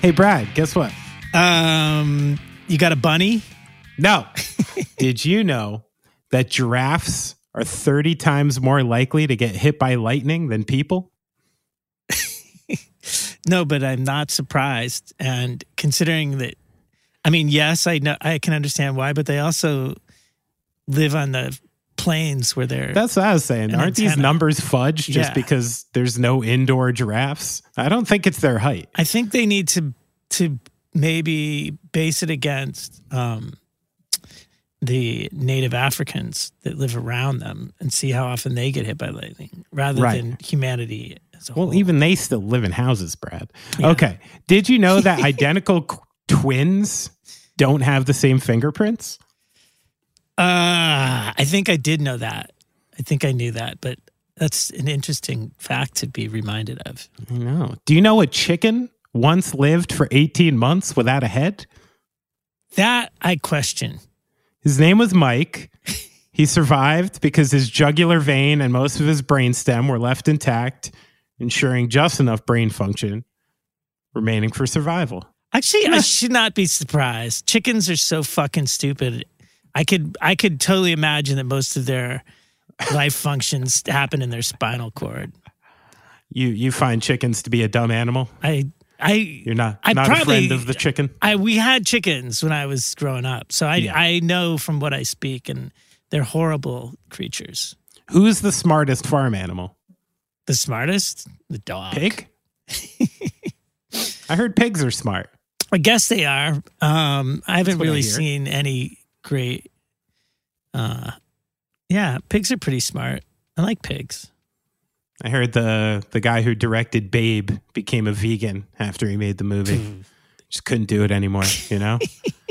Hey, Brad, guess what? Um, you got a bunny? No. Did you know that giraffes are 30 times more likely to get hit by lightning than people? No, but I'm not surprised. And considering that, I mean, yes, I know I can understand why, but they also live on the plains where they're. That's what I was saying. Aren't these numbers fudged just Yeah. because there's no indoor giraffes? I don't think it's their height. I think they need to to maybe base it against um, the native Africans that live around them and see how often they get hit by lightning, rather Right. than humanity as a Well, whole. even they still live in houses, Brad. Yeah. Okay. Did you know that identical twins don't have the same fingerprints? Uh, I think I did know that. I think I knew that, but that's an interesting fact to be reminded of. I know. Do you know a chicken once lived for 18 months without a head? That I question. His name was Mike. He survived because his jugular vein and most of his brainstem were left intact, ensuring just enough brain function remaining for survival. Actually, I should not be surprised. Chickens are so fucking stupid. I could I could totally imagine that most of their life functions happen in their spinal cord. You you find chickens to be a dumb animal? I I You're not I not a friend of the chicken? I we had chickens when I was growing up, so I Yeah. I know from what I speak, and they're horrible creatures. Who's the smartest farm animal? The smartest, the dog. Pig? I heard pigs are smart. I guess they are. Um, I haven't what I really seen any great. Uh, yeah, pigs are pretty smart. I like pigs. I heard the the guy who directed Babe became a vegan after he made the movie. Just couldn't do it anymore, you know?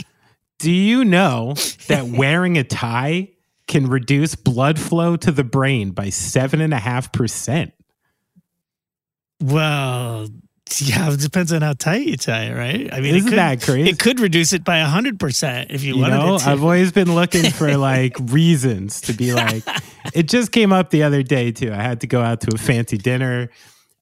do you know that wearing a tie can reduce blood flow to the brain by seven and a half percent? Well, yeah, it depends on how tight you tie it, right? I mean, Isn't it could, that crazy? It could reduce it by hundred percent if you, You wanted know, it to. I've always been looking for like reasons to be like, it just came up the other day too. I had to go out to a fancy dinner,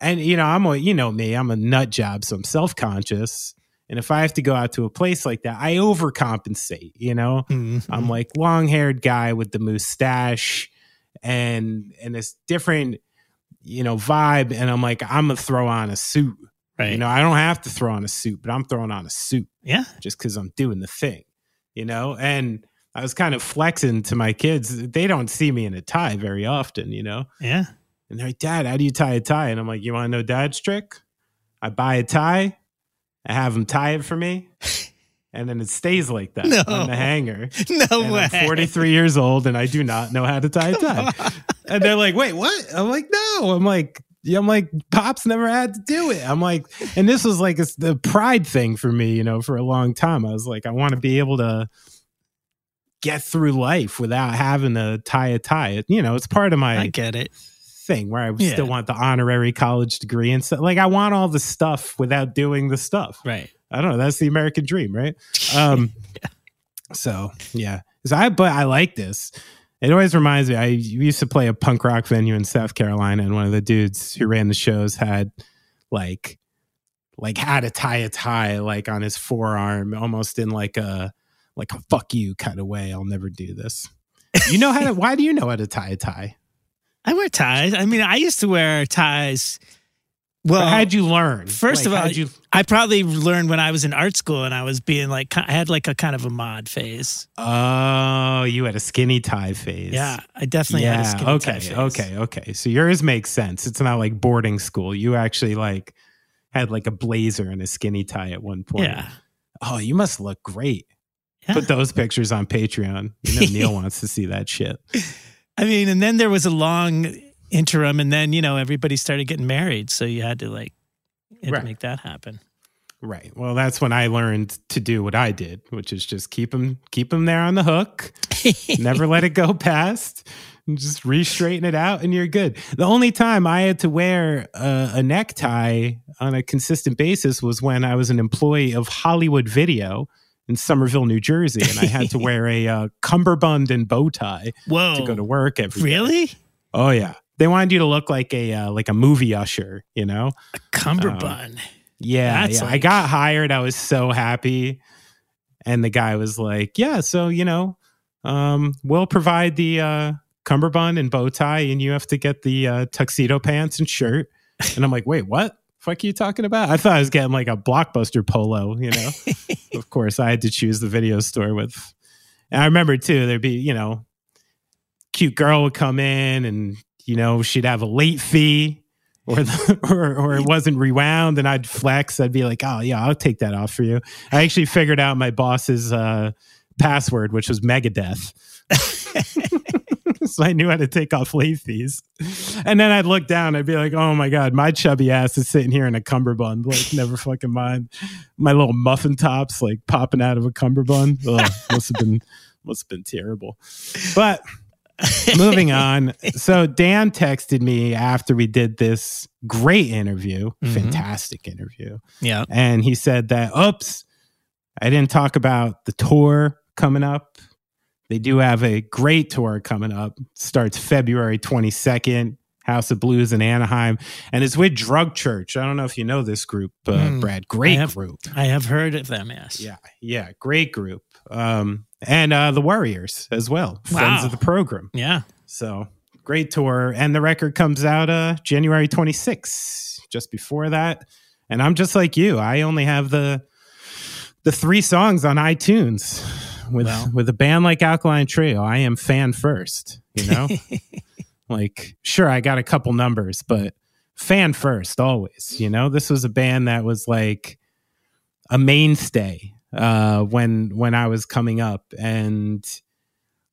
and you know, I'm a, you know me, I'm a nut job, so I'm self conscious. And if I have to go out to a place like that, I overcompensate. You know, Mhm. I'm like long haired guy with the mustache and and this different, you know, vibe. And I'm like, I'm gonna throw on a suit. Right. You know, I don't have to throw on a suit, but I'm throwing on a suit yeah. just because I'm doing the thing, you know? And I was kind of flexing to my kids. They don't see me in a tie very often, you know? Yeah. And they're like, Dad, how do you tie a tie? And I'm like, You want to know dad's trick? I buy a tie, I have them tie it for me, and then it stays like that No. on the hanger. No And way. I'm 43 years old and I do not know how to tie a tie. and they're like, wait, what? I'm like, no. I'm like, I'm like, Pops never had to do it. I'm like, and this was like it's the pride thing for me, you know, for a long time. I was like, I want to be able to get through life without having to tie a tie. You know, it's part of my I get it. thing where I Yeah. still want the honorary college degree and stuff. Like I want all the stuff without doing the stuff. Right. I don't know. That's the American dream, right? Um, so yeah, so I but I like this. It always reminds me. I used to play a punk rock venue in South Carolina, and one of the dudes who ran the shows had like like had to tie a tie like on his forearm, almost in like a like a fuck you kind of way. I'll never do this. You know how to? why do you know how to tie a tie? I wear ties. I mean, I used to wear ties. Well, But how'd you learn? First Like, of all, you I probably learned when I was in art school and I was being like, I had like a kind of a mod phase. Oh, you had a skinny tie phase. Yeah, I definitely had a skinny okay, tie phase. okay, okay. Okay. So yours makes sense. It's not like boarding school. You actually like had like a blazer and a skinny tie at one point. Yeah. Oh, you must look great. Yeah. Put those pictures on Patreon. You know Neil wants to see that shit. I mean, and then there was a long interim, and then you know everybody started getting married, so you had to like had Right. to make that happen. Right. Well, that's when I learned to do what I did, which is just keep them keep them there on the hook. Never let it go past. and Just re-straighten it out, and you're good. The only time I had to wear a, a necktie on a consistent basis was when I was an employee of Hollywood Video in Somerville, New Jersey, and I had to wear a uh, cummerbund and bow tie Whoa, to go to work every day. really? Oh yeah, they wanted you to look like a uh, like a movie usher, you know. A cummerbund. Yeah, That's yeah. I got hired. I was so happy. And the guy was like, Yeah, so you know, um, we'll provide the uh cummerbund and bow tie, and you have to get the uh tuxedo pants and shirt. And I'm like, wait, what? Fuck are you talking about? I thought I was getting like a blockbuster polo, you know. of course, I had to choose the video store with. And I remember too, there'd be, you know, cute girl would come in and, you know, she'd have a late fee or, the, or, or it wasn't rewound and I'd flex. I'd be like, oh, yeah, I'll take that off for you. I actually figured out my boss's uh, password, which was Megadeth. so I knew how to take off late fees. And then I'd look down, I'd be like, oh my God, my chubby ass is sitting here in a cummerbund. Like, never fucking mind. My little muffin tops, like popping out of a cummerbund. Ugh, must have been must have been terrible. But moving on. So Dan texted me after we did this great interview, Mhm. fantastic interview. Yeah. And he said that, oops, I didn't talk about the tour coming up. They do have a great tour coming up. Starts February 22nd, House of Blues in Anaheim. And it's with Drug Church. I don't know if you know this group, uh, Mm, Brad. Great I have- group. I have heard of them, yes. Yeah, yeah, great group. Um, and uh, the Warriors as well, friends of the program. Yeah. So great tour. And the record comes out uh January 26th, just before that. And I'm just like you. I only have the the three songs on iTunes. With Well. with a band like Alkaline Trio, I am fan first, you know? like sure I got a couple numbers, but fan first always, you know? This was a band that was like a mainstay uh when when I was coming up and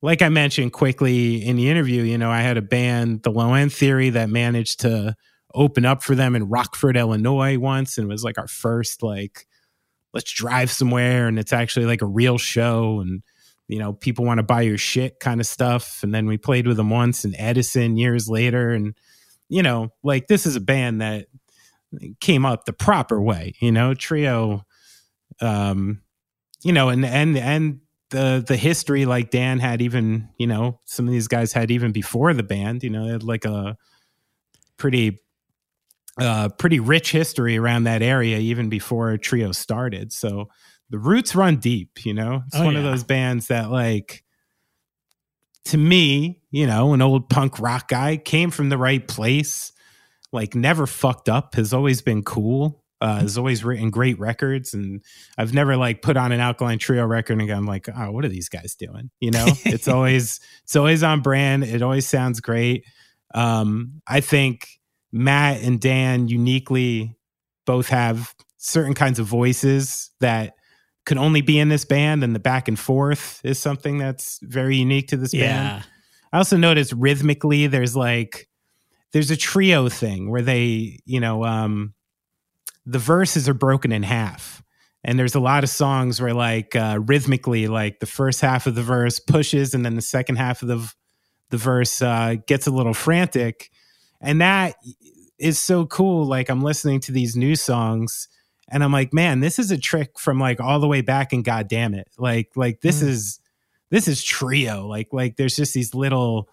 like I mentioned quickly in the interview, you know, I had a band, the Low End Theory, that managed to open up for them in Rockford, Illinois once. And was like our first, like, let's drive somewhere. And it's actually like a real show. And, you know, people want to buy your shit kind of stuff. And then we played with them once in Edison years later. And, you know, like this is a band that came up the proper way, you know, trio, um, you know, and, and, and, the the history like Dan had even you know some of these guys had even before the band you know they had like a pretty uh pretty rich history around that area even before trio started. So the roots run deep you know? It's Oh, one of those bands that like to me you know an old punk rock guy came from the right place like never fucked up has always been cool uh, has always written great records and I've never like put on an alkaline trio record and gone like, oh, what are these guys doing? You know, it's always it's always on brand. It always sounds great. Um, I think Matt and Dan uniquely both have certain kinds of voices that could only be in this band, and the back and forth is something that's very unique to this band. I also noticed rhythmically there's like there's a trio thing where they, you know, um the verses are broken in half. And there's a lot of songs where like uh rhythmically like the first half of the verse pushes and then the second half of the the verse uh gets a little frantic. And that is so cool like I'm listening to these new songs and I'm like, man, this is a trick from like all the way back and god damn it. Like like this Mm. is this is trio. Like like there's just these little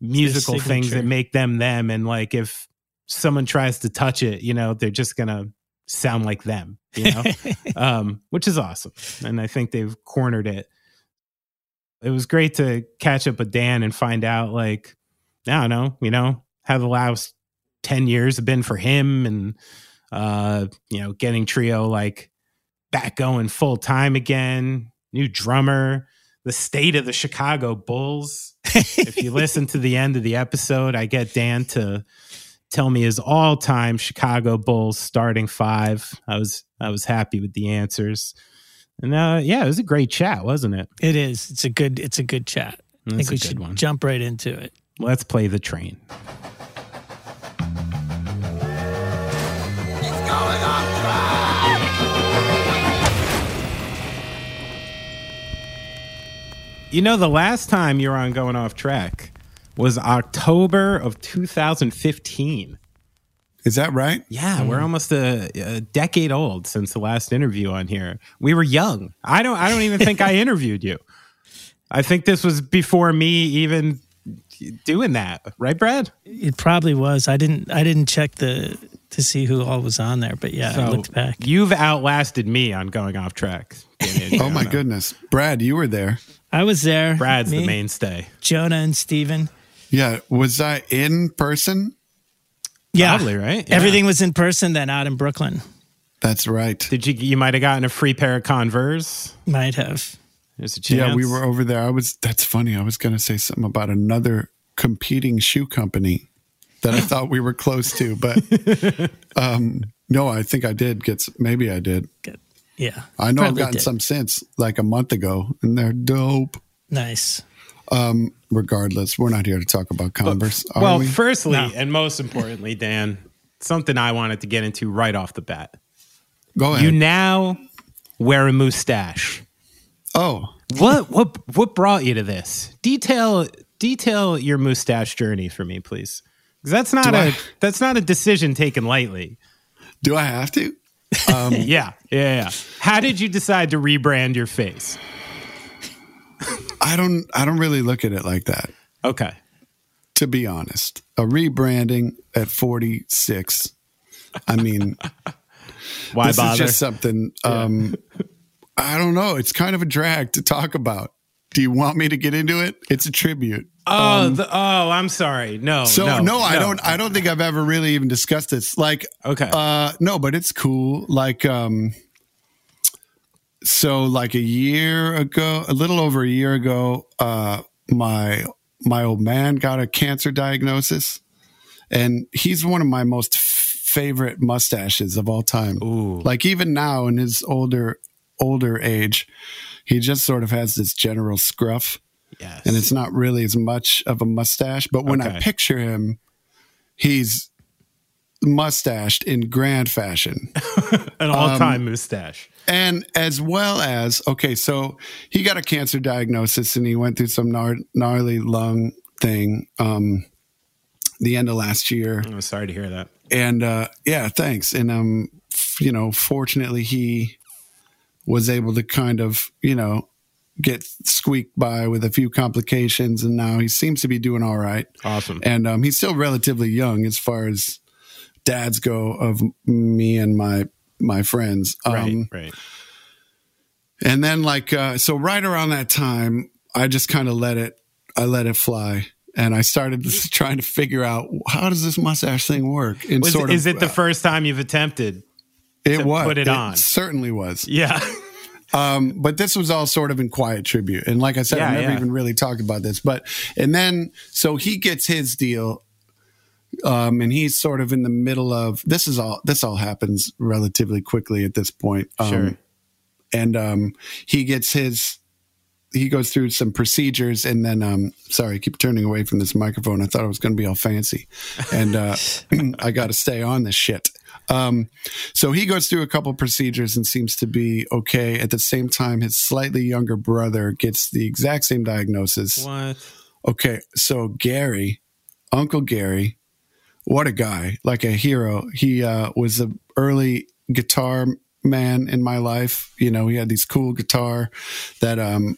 musical things that make them them and like if someone tries to touch it, you know, they're just gonna sound like them, you know, um, which is awesome. And I think they've cornered it. It was great to catch up with Dan and find out, like, I don't know, you know, how the last 10 years have been for him and, uh, you know, getting trio like back going full time again, new drummer, the state of the Chicago Bulls if you listen to the end of the episode, I get Dan to tell me his all-time Chicago Bulls starting five. I was I was happy with the answers, and uh, yeah, it was a great chat, wasn't it? It is. It's a good. It's a good chat. I think we should one. jump right into it. Let's play the train. You know, the last time you were on Going Off Track was October of 2015. Is that right? Yeah, we're mm. almost a, a decade old since the last interview on here. We were young. I don't. I don't even think I interviewed you. I think this was before me even doing that, right, Brad? It probably was. I didn't. I didn't check the to see who all was on there. But yeah, I looked back. You've outlasted me on going off track. Oh my goodness, Brad, you were there. I was there. Brad's Me, the mainstay. Jonah and Steven. Yeah, was that in person? Yeah. Probably, right? Yeah. Everything was in person then out in Brooklyn. That's right. Did you? You might have gotten a free pair of Converse. Might have. There's a chance. Yeah, we were over there. I was. That's funny. I was going to say something about another competing shoe company that I thought we were close to, but um, no, I think I did get. Maybe I did. Good. Yeah. I know I've gotten did. some since, like a month ago, and they're dope. Nice. Um, regardless, we're not here to talk about Converse, are Well, we? firstly, No. and most importantly, Dan, something I wanted to get into right off the bat. Go ahead. You now wear a mustache. oh, What what what brought you to this? Detail detail your mustache journey for me, please. Because that's not Do a I- that's not a decision taken lightly. do I have to? Um, yeah, yeah, yeah. How did you decide to rebrand your face? I don't. I don't really look at it like that. Okay. To be honest, a rebranding at 46. I mean, Why this bother? is just something. Um, I don't know. It's kind of a drag to talk about. Do you want me to get into it? It's a tribute. oh, the, oh, I'm sorry. No. So no, no, I don't. I don't think I've ever really even discussed this. Like, Okay. uh, no, but it's cool. Like, um, so like a year ago, a little over a year ago, uh, my my old man got a cancer diagnosis, and he's one of my most favorite mustaches of all time. Ooh. Like even now in his older older age, he just sort of has this general scruff yes. and it's not really as much of a mustache. But when I picture him, he's mustached in grand fashion. an all-time mustache. And as well as, okay, so he got a cancer diagnosis and he went through some gnarly lung thing um, the end of last year. I'm sorry to hear that. And uh, yeah, thanks. And, um, f- you know, fortunately, he was able to kind of, you know, get squeaked by with a few complications. And now he seems to be doing all right. Awesome. and um, he's still relatively young as far as dads go of me and my my friends. Um, right, right. And then like uh, so, right around that time, I just kind of let it. I let it fly, and I started trying to figure out how does this mustache thing work. And sort of, is it the first time you've attempted? it to was put it on? certainly was. Yeah. Um, but this was all sort of in quiet tribute. And like I said, Yeah, I never yeah. even really talked about this. But and then so he gets his deal. Um, and he's sort of in the middle of this is all this all happens relatively quickly at this point. Um, Sure. and um, he gets his he goes through some procedures and then um sorry i keep turning away from this microphone i thought i was going to be all fancy and uh i got to stay on this shit um so he goes through a couple procedures and seems to be okay at the same time his slightly younger brother gets the exact same diagnosis What? okay so gary uncle gary what a guy like a hero. He uh was a early guitar man in my life. You know he had these cool guitar that um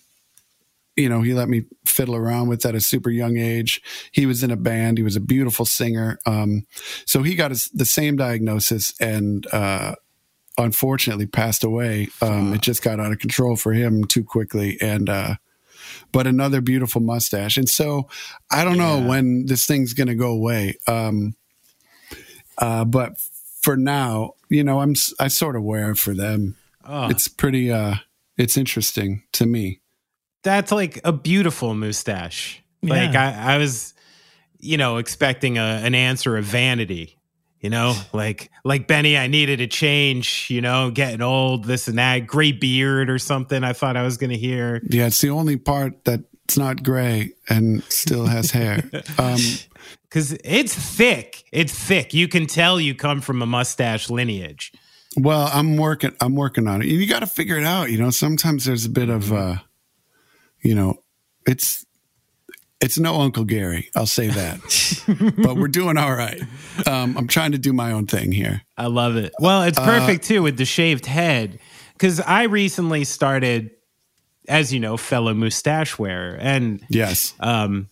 you know he let me fiddle around with at a super young age. He was in a band. He was a beautiful singer. Um so he got his, the same diagnosis and uh unfortunately passed away. Um it just got out of control for him too quickly. And uh but another beautiful mustache. And so I don't know when this thing's going to go away. Um, uh, but for now, you know, I'm s- I sort of wear it for them. Oh, It's pretty. Uh, it's interesting to me. that's like a beautiful mustache. Like I, I was, you know, expecting a, an answer of vanity. You know, like like Benny, I needed a change. You know, getting old, this and that, gray beard or something. I thought I was going to hear. Yeah, it's the only part that's not gray and still has hair. Um, because it's thick. It's thick. You can tell you come from a mustache lineage. well, I'm working. I'm working on it. You got to figure it out. You know, sometimes there's a bit of, uh, you know, it's it's no Uncle Gary. I'll say that. but we're doing all right. Um, I'm trying to do my own thing here. I love it. Well, it's perfect too with the shaved head because I recently started, as you know, fellow mustache wearer, and Yes. um,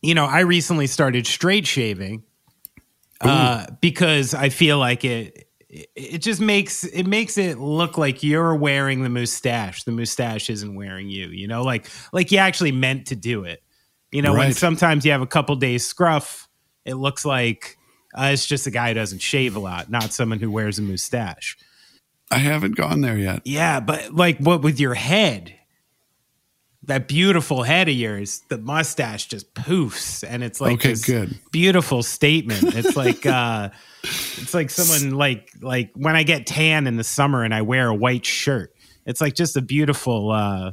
you know, I recently started straight shaving. uh, because I feel like it. It just makes it makes it look like you're wearing the mustache. The mustache isn't wearing you. You know, like like you actually meant to do it. You know, when sometimes you have a couple days scruff, it looks like uh, it's just a guy who doesn't shave a lot, not someone who wears a mustache. I haven't gone there yet. Yeah, but like what with your head, that beautiful head of yours, the mustache just poofs, and it's like Okay, this good. beautiful statement. It's like uh it's like someone like like when I get tan in the summer and I wear a white shirt. It's like just a beautiful uh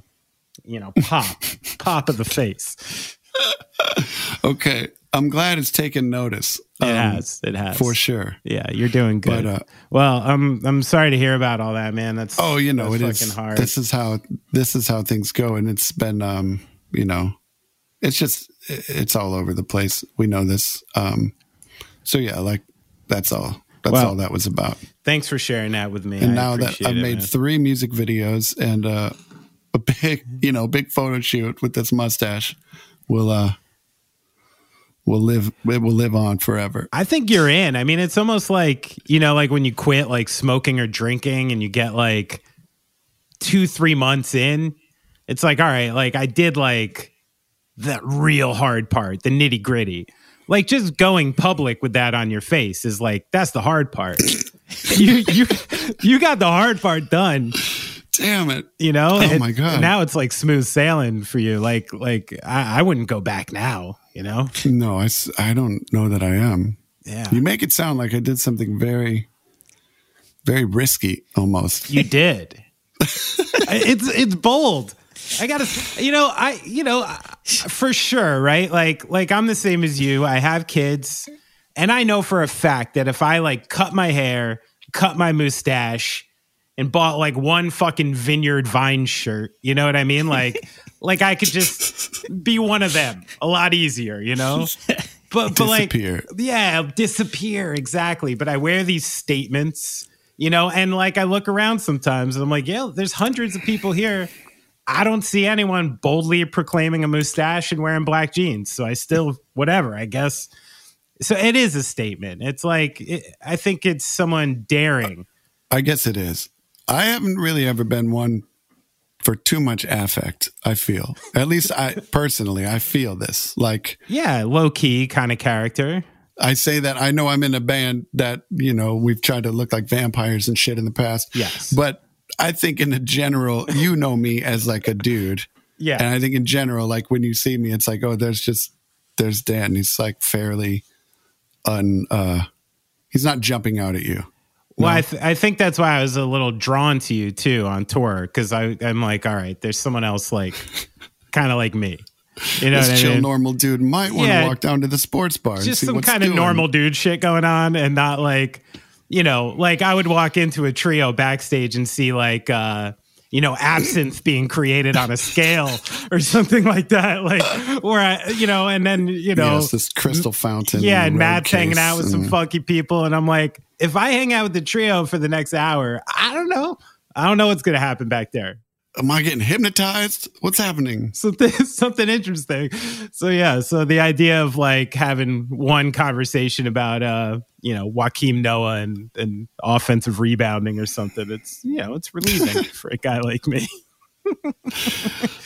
you know pop pop of the face. Okay, I'm glad it's taken notice. It um, has. It has. for sure. Yeah, you're doing good. But, uh, well, I'm I'm sorry to hear about all that, man. That's Oh, you know, it is. fucking hard. This is how this is how things go, and it's been, um, you know, it's just it's all over the place. We know this. Um, so yeah, like that's all. That's Well, all that was about. Thanks for sharing that with me. And I now that I've it, made man. three music videos and uh, a big, you know, big photo shoot with this mustache, will uh, will live. It will live on forever. I think you're in. I mean, it's almost like, you know, like when you quit like smoking or drinking and you get like two, three months in, it's like, all right, like I did like that real hard part, the nitty gritty. Like just going public with that on your face is like, that's the hard part. you, you, you got the hard part done, Damn it! you know? Oh And- my God. now it's like smooth sailing for you. Like, like I, I wouldn't go back now, you know? No, I, I don't know that I am. Yeah. You make it sound like I did something very, very risky almost. You did. it's it's bold. I gotta, you know, I, you know, for sure, right? Like, like I'm the same as you. I have kids, and I know for a fact that if I like cut my hair, cut my mustache, and bought like one fucking Vineyard Vine shirt, you know what I mean? Like, like I could just be one of them a lot easier, you know. But but like yeah, disappear exactly. But I wear these statements, you know, and like I look around sometimes and I'm like, yeah, there's hundreds of people here. I don't see anyone boldly proclaiming a mustache and wearing black jeans. So I still, whatever, I guess. So it is a statement. It's like, it, I think it's someone daring. I guess it is. I haven't really ever been one for too much affect. I feel, at least I personally, I feel this. Like Yeah, low key kind of character. I say that I know I'm in a band that you know we've tried to look like vampires and shit in the past. Yes. but I think in a general, you know me as like a dude. Yeah. And I think in general, like when you see me, it's like, oh, there's just there's Dan. He's like fairly un uh he's not jumping out at you. Well, I, th- I think that's why I was a little drawn to you too on tour because I'm like, all right, there's someone else like, kind of like me. You know This what I chill mean? normal dude might want to Yeah. walk down to the sports bar Just some kind of doing. normal dude shit going on, and not like, you know, like I would walk into a trio backstage and see like, uh, you know, absinthe being created on a scale or something like that, like, or I, you know, and then you know, yes, this crystal fountain. Yeah, and Matt's hanging out with some funky people, and I'm like, if I hang out with the trio for the next hour, I don't know. I don't know what's gonna happen back there. Am I getting hypnotized? What's happening? Something something interesting. So yeah, so the idea of like having one conversation about uh, you know, Joakim Noah and, and offensive rebounding or something, it's you know, it's relieving for a guy like me.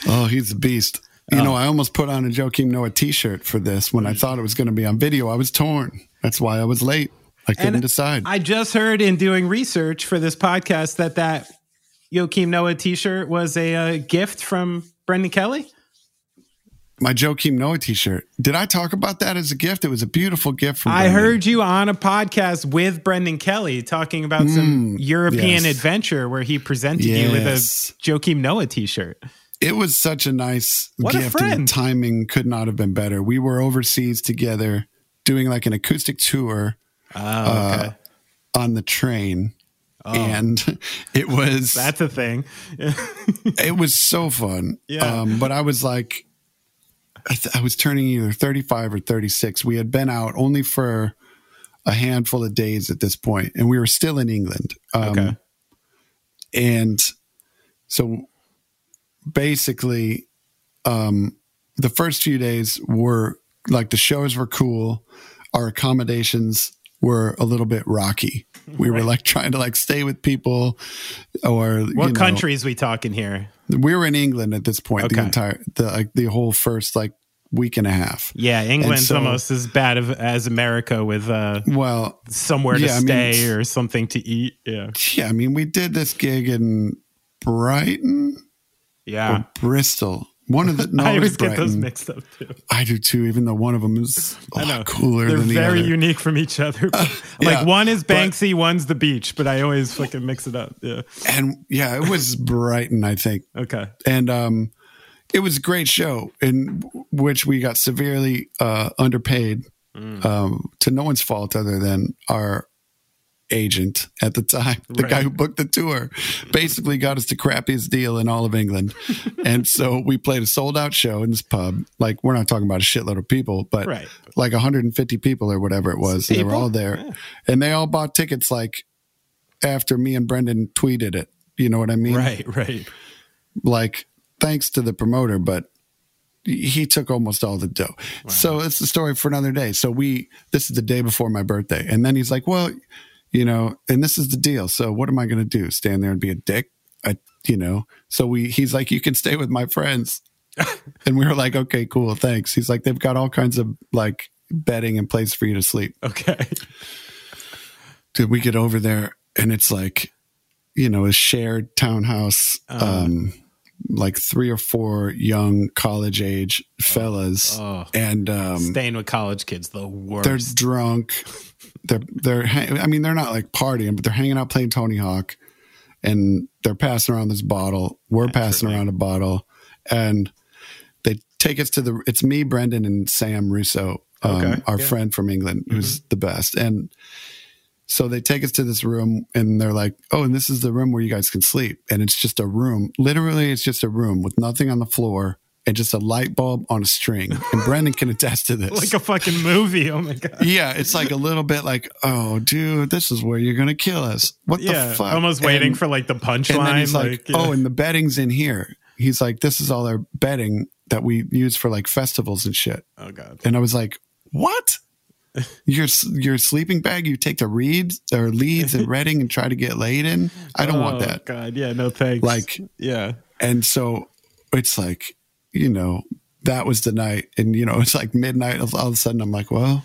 Oh, he's a beast. You Oh. know, I almost put on a Joakim Noah T-shirt for this when I thought it was going to be on video. I was torn. That's why I was late. I couldn't And decide. I just heard in doing research for this podcast that that Joakim Noah T-shirt was a uh, gift from Brendan Kelly. My Joakim Noah T-shirt. Did I talk about that as a gift? It was a beautiful gift from. I Brendan. heard you on a podcast with Brendan Kelly talking about some European yes. adventure where he presented you with a Joakim Noah T-shirt. It was such a nice What a gift, and the timing could not have been better. We were overseas together doing like an acoustic tour Oh, okay. on the train, and it was Oh. That's a thing. it was so fun. Yeah. Um, but I was like, I, th- I was turning either 35 or 36. We had been out only for a handful of days at this point, and we were still in England. Um, Okay. And so basically, um, the first few days were like the shows were cool, our accommodations were a little bit rocky. We were like trying to like stay with people or you What know, countries we talking here? We were in England at this point. The entire the like the whole first like week and a half. Yeah, England's so- almost as bad of, as America with uh, Well, somewhere to Yeah, I mean, stay or something to eat. Yeah, yeah, I mean, we did this gig in Brighton yeah. or Bristol. One of the no, I always get those mixed up too. I do too, even though one of them is a I know lot cooler They're than the very other. unique from each other. like yeah, one is but- Banksy, one's the beach, but I always fucking mix it up. Yeah. and yeah, it was Brighton, I think. Okay. and um, it was a great show in which we got severely uh, underpaid Mm. um, to no one's fault other than our agent at the time the guy who booked the tour basically got us the crappiest deal in all of england and so we played a sold out show in this pub like we're not talking about a shitload of people but Right. like 150 people or whatever it was they were all there Yeah. and they all bought tickets like after me and brendan tweeted it you know what i mean Right. Right. like thanks to the promoter, but he took almost all the dough. So it's the story for another day. So we this is the day before my birthday. And then he's like, Well, you know, and this is the deal. So what am I gonna do? Stand there and be a dick? I you know. So we he's like, You can stay with my friends. and we were like, Okay, cool, thanks. He's like, they've got all kinds of like bedding and place for you to sleep. Okay. Did we get over there and it's like, you know, a shared townhouse, um, like three or four young college age fellas, Oh. and um, Staying with college kids, the worst. they're drunk. They're they're. hang- I mean, they're not like partying, but they're hanging out playing Tony Hawk, and they're passing around this bottle. We're passing around a bottle, and they take us to the. It's me, Brendan, and Sam Russo, um, Okay, our yeah. friend from England, who's the best, and. So they take us to this room and they're like, "Oh, and this is the room where you guys can sleep." And it's just a room. Literally, it's just a room with nothing on the floor and just a light bulb on a string. And Brendan can attest to this. like a fucking movie. Oh my god. Yeah, it's like a little bit like, oh, dude, this is where you're gonna kill us. What Yeah. the fuck? Almost waiting And- for like the punchline. he's like, Like, yeah. oh, and the bedding's in here. He's like, this is all our bedding that we use for like festivals and shit. oh god. And I was like, what? Your your sleeping bag you take to Reeds or Leeds and Reading and try to get laid in? I don't want Oh, that. God, yeah, no thanks. Like- yeah, And so it's like, you know, that was the night. And, you know, it's like midnight. All of a sudden, I'm like, well,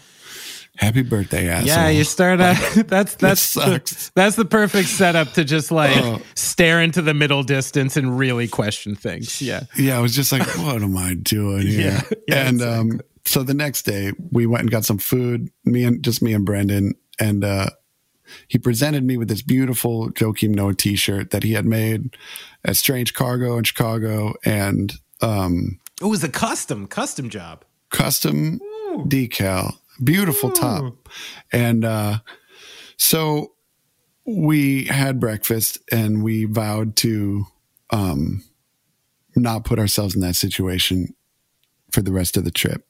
happy birthday, asshole. yeah. You start out. That's that's the, that's the perfect setup to just like Oh. stare into the middle distance and really question things. Yeah. yeah, I was just like, what am I doing here? Yeah, yeah, and um, so the next day we went and got some food, me and just me and Brendan, and uh, he presented me with this beautiful Joakim Noah T-shirt that he had made at Strange Cargo in Chicago, and um, It was a custom custom job. custom decal, beautiful top, and uh, so we had breakfast and we vowed to um, not put ourselves in that situation for the rest of the trip.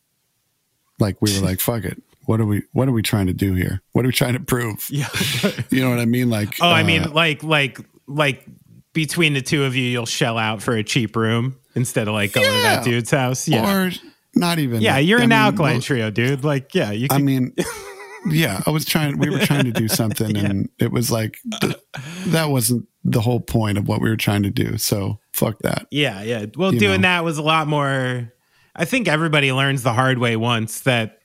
Like we were like, "Fuck it, what are we? What are we trying to do here? What are we trying to prove?" Yeah. You know what I mean? Like, Oh, I uh, mean, like, like, like between the two of you, you'll shell out for a cheap room instead of like going to that dude's house. Yeah. or not even. yeah. You're I an mean, alkaline trio, dude. Like, yeah, you I mean, yeah, I was trying. We were trying to do something, and it was like th- that wasn't the whole point of what we were trying to do. So fuck that. yeah. Yeah. Well, you doing know. that was a lot more. I think everybody learns the hard way once that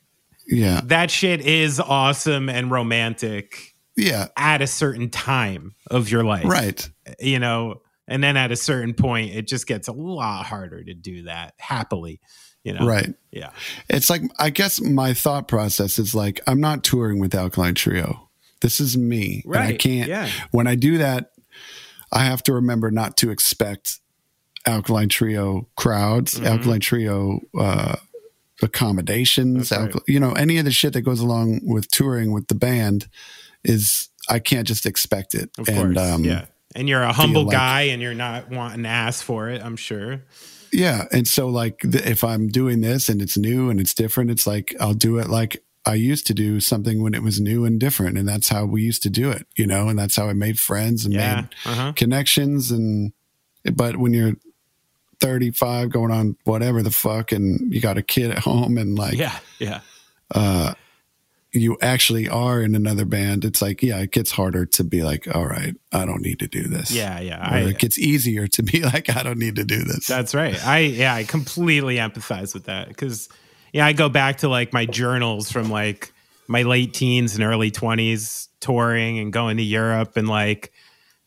Yeah, that shit is awesome and romantic yeah, at a certain time of your life. right. You know, and then at a certain point, it just gets a lot harder to do that happily. You know, Right. Yeah. It's like I guess my thought process is like I'm not touring with Alkaline Trio. This is me, and I can't. yeah. When I do that, I have to remember not to expect Alkaline Trio crowds, Mm-hmm. Alkaline Trio uh, accommodations, right. you know, any of the shit that goes along with touring with the band is I can't just expect it. Of and course. um, yeah. And you're a humble like- guy and you're not wanting to ask for it, I'm sure. Yeah. And so, like, th- if I'm doing this and it's new and it's different, it's like I'll do it like I used to do something when it was new and different. And that's how we used to do it, you know, and that's how I made friends and Yeah. made Uh-huh. connections. And, but when you're 35 going on whatever the fuck and you got a kid at home and like, Yeah. Yeah. You actually are in another band, it's like, yeah, it gets harder to be like, all right, I don't need to do this. Yeah, yeah. I, it gets easier to be like, I don't need to do this. That's right. I yeah, I completely empathize with that because yeah, I go back to like my journals from like my late teens and early twenties touring and going to Europe and like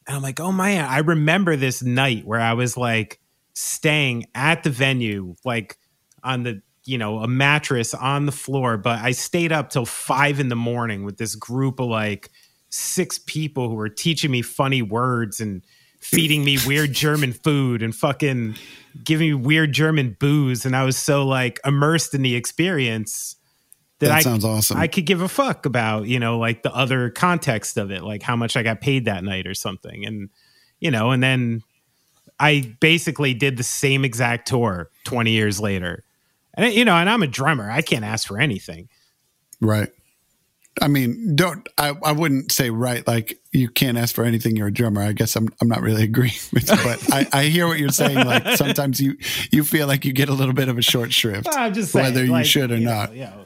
and I'm like, oh man, I remember this night where I was like staying at the venue, like on the you know a mattress on the floor, but I stayed up till five in the morning with this group of like six people who were teaching me funny words and feeding me weird German food and fucking giving me weird German booze. And I was so like immersed in the experience that, That I, sounds awesome. I could give a fuck about, you know, like the other context of it, like how much I got paid that night or something. And, you know, and then I basically did the same exact tour 20 years later. And, you know, and I'm a drummer. I can't ask for anything. Right. I mean, don't I, I wouldn't say right like you can't ask for anything you're a drummer. I guess I'm I'm not really agreeing with you, but I, I hear what you're saying. Like sometimes you you feel like you get a little bit of a short shrift. I'm just saying, whether you should or know, not. you know,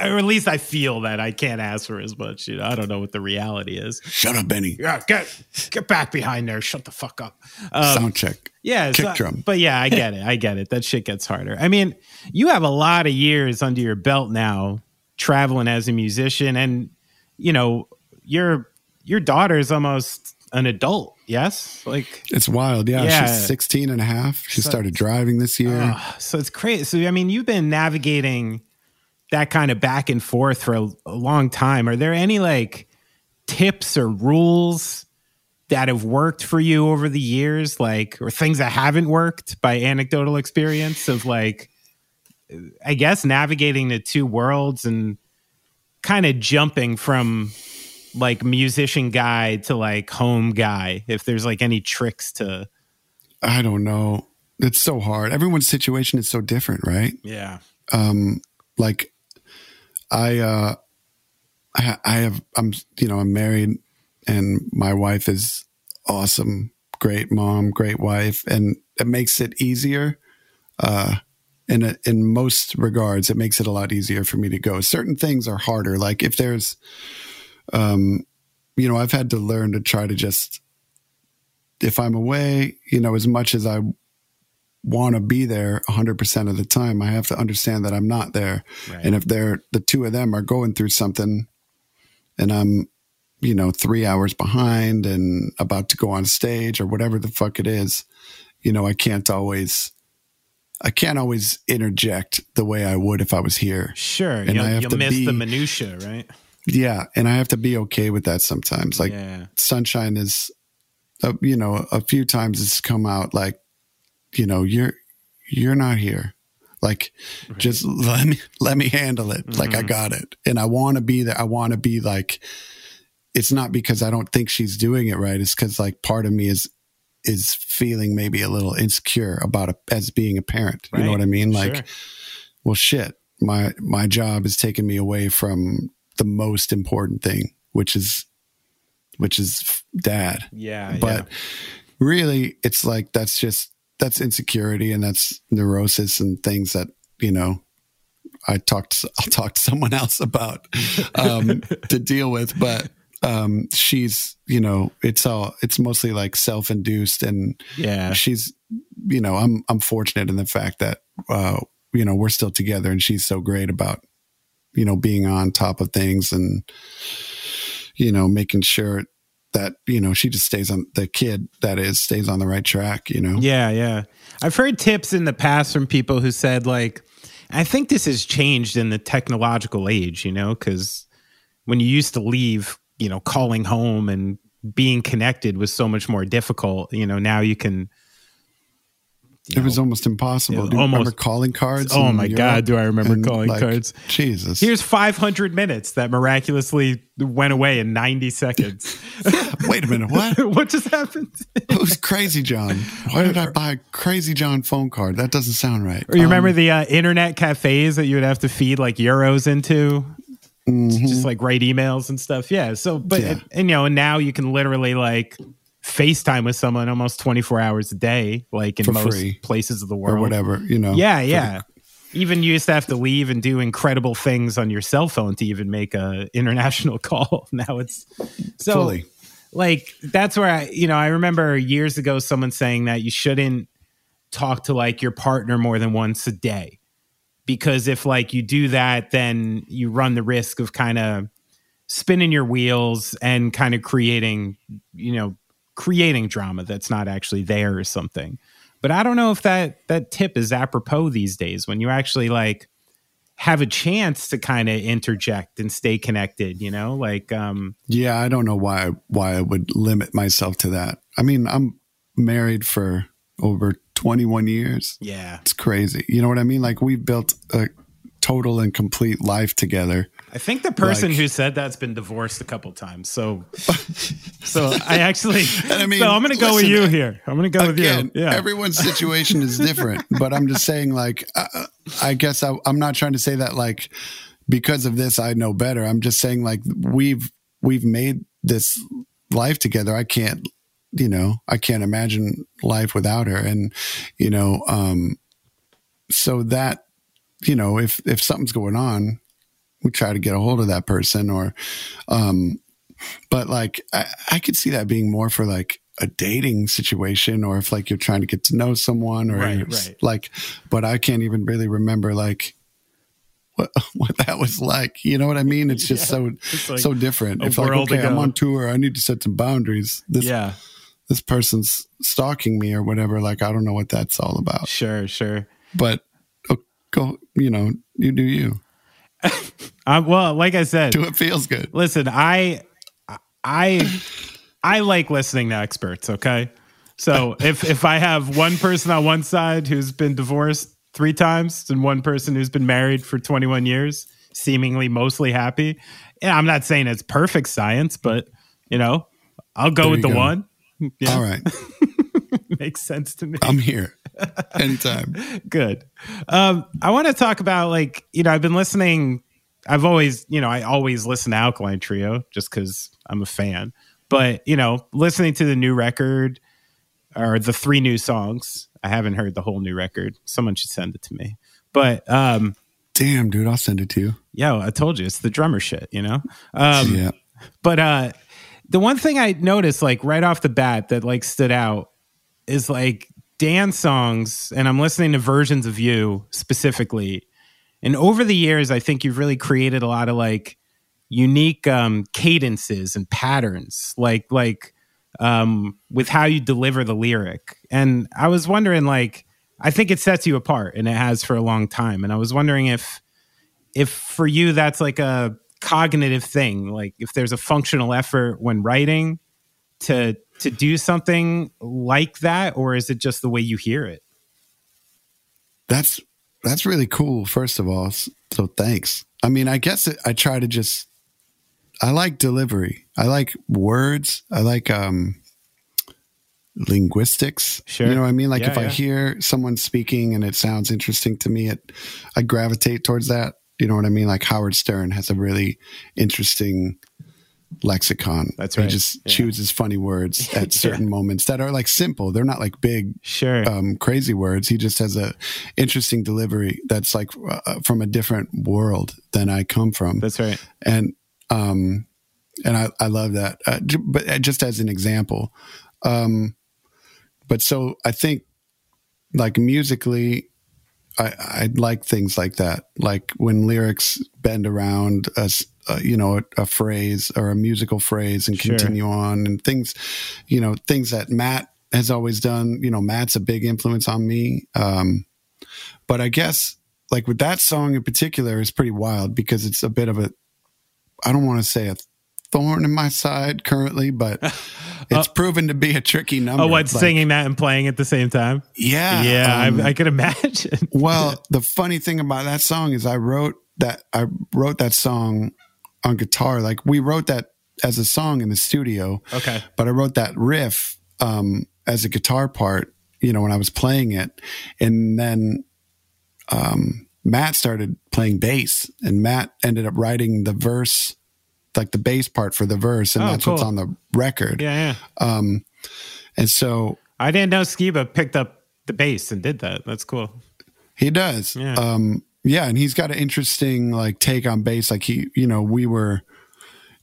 or at least I feel that I can't ask for as much. You know, I don't know what the reality is. Shut up, Benny. Yeah, get get back behind there. Shut the fuck up. Um, Sound check. yeah, kick so- drum. But yeah, I get it. I get it. That shit gets harder. I mean, you have a lot of years under your belt now, traveling as a musician, and you know your your daughter's almost an adult. Yes, like It's wild. Yeah, Yeah. she's 16 and a half. She So- started driving this year. Ugh, so it's crazy. So I mean, you've been navigating that kind of back and forth for a, a long time. Are there any like tips or rules that have worked for you over the years, like or things that haven't worked by anecdotal experience of like, I guess navigating the two worlds and kind of jumping from like musician guy to like home guy. If there's like any tricks to, I don't know. It's so hard. Everyone's situation is so different, right? yeah, um like i uh I, I have i'm you know i'm married and my wife is awesome great mom great wife and it makes it easier uh in a, in most regards it makes it a lot easier for me to go. Certain things are harder like if there's um you know i've had to learn to try to just if i'm away you know as much as i want to be there 100% of the time i have to understand that i'm not there right. and if they're the two of them are going through something and i'm you know three hours behind and about to go on stage or whatever the fuck it is you know i can't always i can't always interject the way i would if i was here Sure, And you'll, I have you'll to miss the minutia, right? yeah and i have to be okay with that sometimes like yeah, sunshine is uh, you know a few times it's come out like you know you're you're not here. Like just let me let me handle it. Like i Mhm. got it. And i want to be there i want to be like it's not because i don't think she's doing it right. It's because like part of me is is feeling maybe a little insecure about a, as being a parent. You know what i mean? Like Sure. well shit. My my job is taking me away from the most important thing which is which is dad. Yeah, but really it's like that's just that's insecurity and that's neurosis and things that you know i talked i'll talk to someone else about um to deal with but um she's you know it's all it's mostly like self-induced and yeah, yeah, she's you know i'm i'm fortunate in the fact that uh you know we're still together and she's so great about you know being on top of things and you know making sure that you know she just stays on the kid that is stays on the right track you know yeah, yeah. I've heard tips in the past from people who said like, I think this has changed in the technological age, you know, because when you used to leave, you know, calling home and being connected was so much more difficult. You know, now you can. It was almost impossible do you remember calling cards Oh my Europe? God, do I remember And, calling like, cards? jesus Here's 500 minutes that miraculously went away in 90 seconds. wait a minute what what just happened? who's crazy john why did i buy a crazy john phone card that doesn't sound right Or you remember Um, the uh, internet cafes that you would have to feed like euros into, mhm. just like write emails and stuff? Yeah. So, but Yeah. and, you know, and now you can literally like FaceTime with someone almost twenty four hours a day, like in For most free. places of the world. or whatever you know Yeah, for the- yeah. even you used to have to leave and do incredible things on your cell phone to even make a international call. Now it's so Fully. like that's where I you know I remember years ago someone saying that you shouldn't talk to like your partner more than once a day because if like you do that then you run the risk of kind of spinning your wheels and kind of creating you know creating drama that's not actually there or something but i don't know if that that tip is apropos these days when you actually like have a chance to kind of interject and stay connected you know like um Yeah, I don't know why why I would limit myself to that. I mean, I'm married for over 21 years. yeah It's crazy. You know what I mean? Like we built a total and complete life together. I think the person Like- who said that's been divorced a couple times. So, so I actually, And I mean, so I'm going to go with you here. I'm going to go Again, with you. Yeah. everyone's situation is different, but I'm just saying, like, uh, I guess I, I'm not trying to say that, like, because of this, I know better. I'm just saying, like, we've we've made this life together. I can't, you know, I can't imagine life without her, and you know, um, so that, you know, if if something's going on, we try to get a hold of that person, or, um, but like, I, I could see that being more for like a dating situation or if like you're trying to get to know someone or Right, right. like but I can't even really remember like what what that was like. You know what I mean? It's just so It's like so different. It's like okay, I'm on tour, I need to set some boundaries. This yeah, this person's stalking me or whatever. Like I don't know what that's all about. sure, sure. But oh, go, you know, you do you. Um, well, like I said, Do what feels good. listen, I, I, I like listening to experts. Okay, so if if I have one person on one side who's been divorced three times and one person who's been married for 21 years, seemingly mostly happy, yeah, I'm not saying it's perfect science, but you know, I'll go There with the go. one. Yeah, All right. makes sense to me. I'm here. Anytime. Good. Um, I want to talk about like you know I've been listening. I've always you know I always listen to Alkaline Trio just because I'm a fan. But you know, listening to the new record or the three new songs, I haven't heard the whole new record. Someone should send it to me. But um, Damn, dude, I'll send it to you. yo, I told you it's the drummer shit. You know. Um, yeah. but uh the one thing I noticed like right off the bat that like stood out is like dance songs and I'm listening to versions of you specifically. And over the years I think you've really created a lot of like unique um cadences and patterns like like um with how you deliver the lyric. And I was wondering like I think it sets you apart and it has for a long time and I was wondering if if for you that's like a cognitive thing like if there's a functional effort when writing to to do something like that or is it just the way you hear it That's that's really cool. First of all, so thanks. I mean, I guess it, I try to just. I like delivery. I like words. I like um linguistics. Sure. You know what I mean? Like Yeah, if I hear someone speaking and it sounds interesting to me, it I gravitate towards that. You know what I mean? Like Howard Stern has a really interesting lexicon. That's right. He just Yeah. chooses funny words at certain moments that are like simple. They're not like big sure um, crazy words. He just has a interesting delivery that's like uh, from a different world than I come from, that's right and um, and I, I love that. Uh, but uh, just as an example, um, but so I think like musically, I I like things like that, like when lyrics bend around a s- uh, you know a, a phrase or a musical phrase and Sure. continue on, and things you know things that Matt has always done. You know, Matt's a big influence on me. Um, but I guess like with that song in particular is pretty wild because it's a bit of a I don't want to say a thorn in my side currently, but it's proven to be a tricky number. oh what Like, singing that and playing at the same time Yeah, yeah um, I, I could imagine well, the funny thing about that song is I wrote that I wrote that song on guitar. Like we wrote that as a song in the studio, okay but I wrote that riff um, as a guitar part. You know, when I was playing it, and then um, Matt started playing bass, and Matt ended up writing the verse, like the bass part for the verse, and Oh, that's what's on the record. yeah yeah Um, and so I didn't know Skiba picked up the bass and did that that's cool He does. Yeah. Um, yeah, and he's got an interesting like take on bass. Like he, you know, we were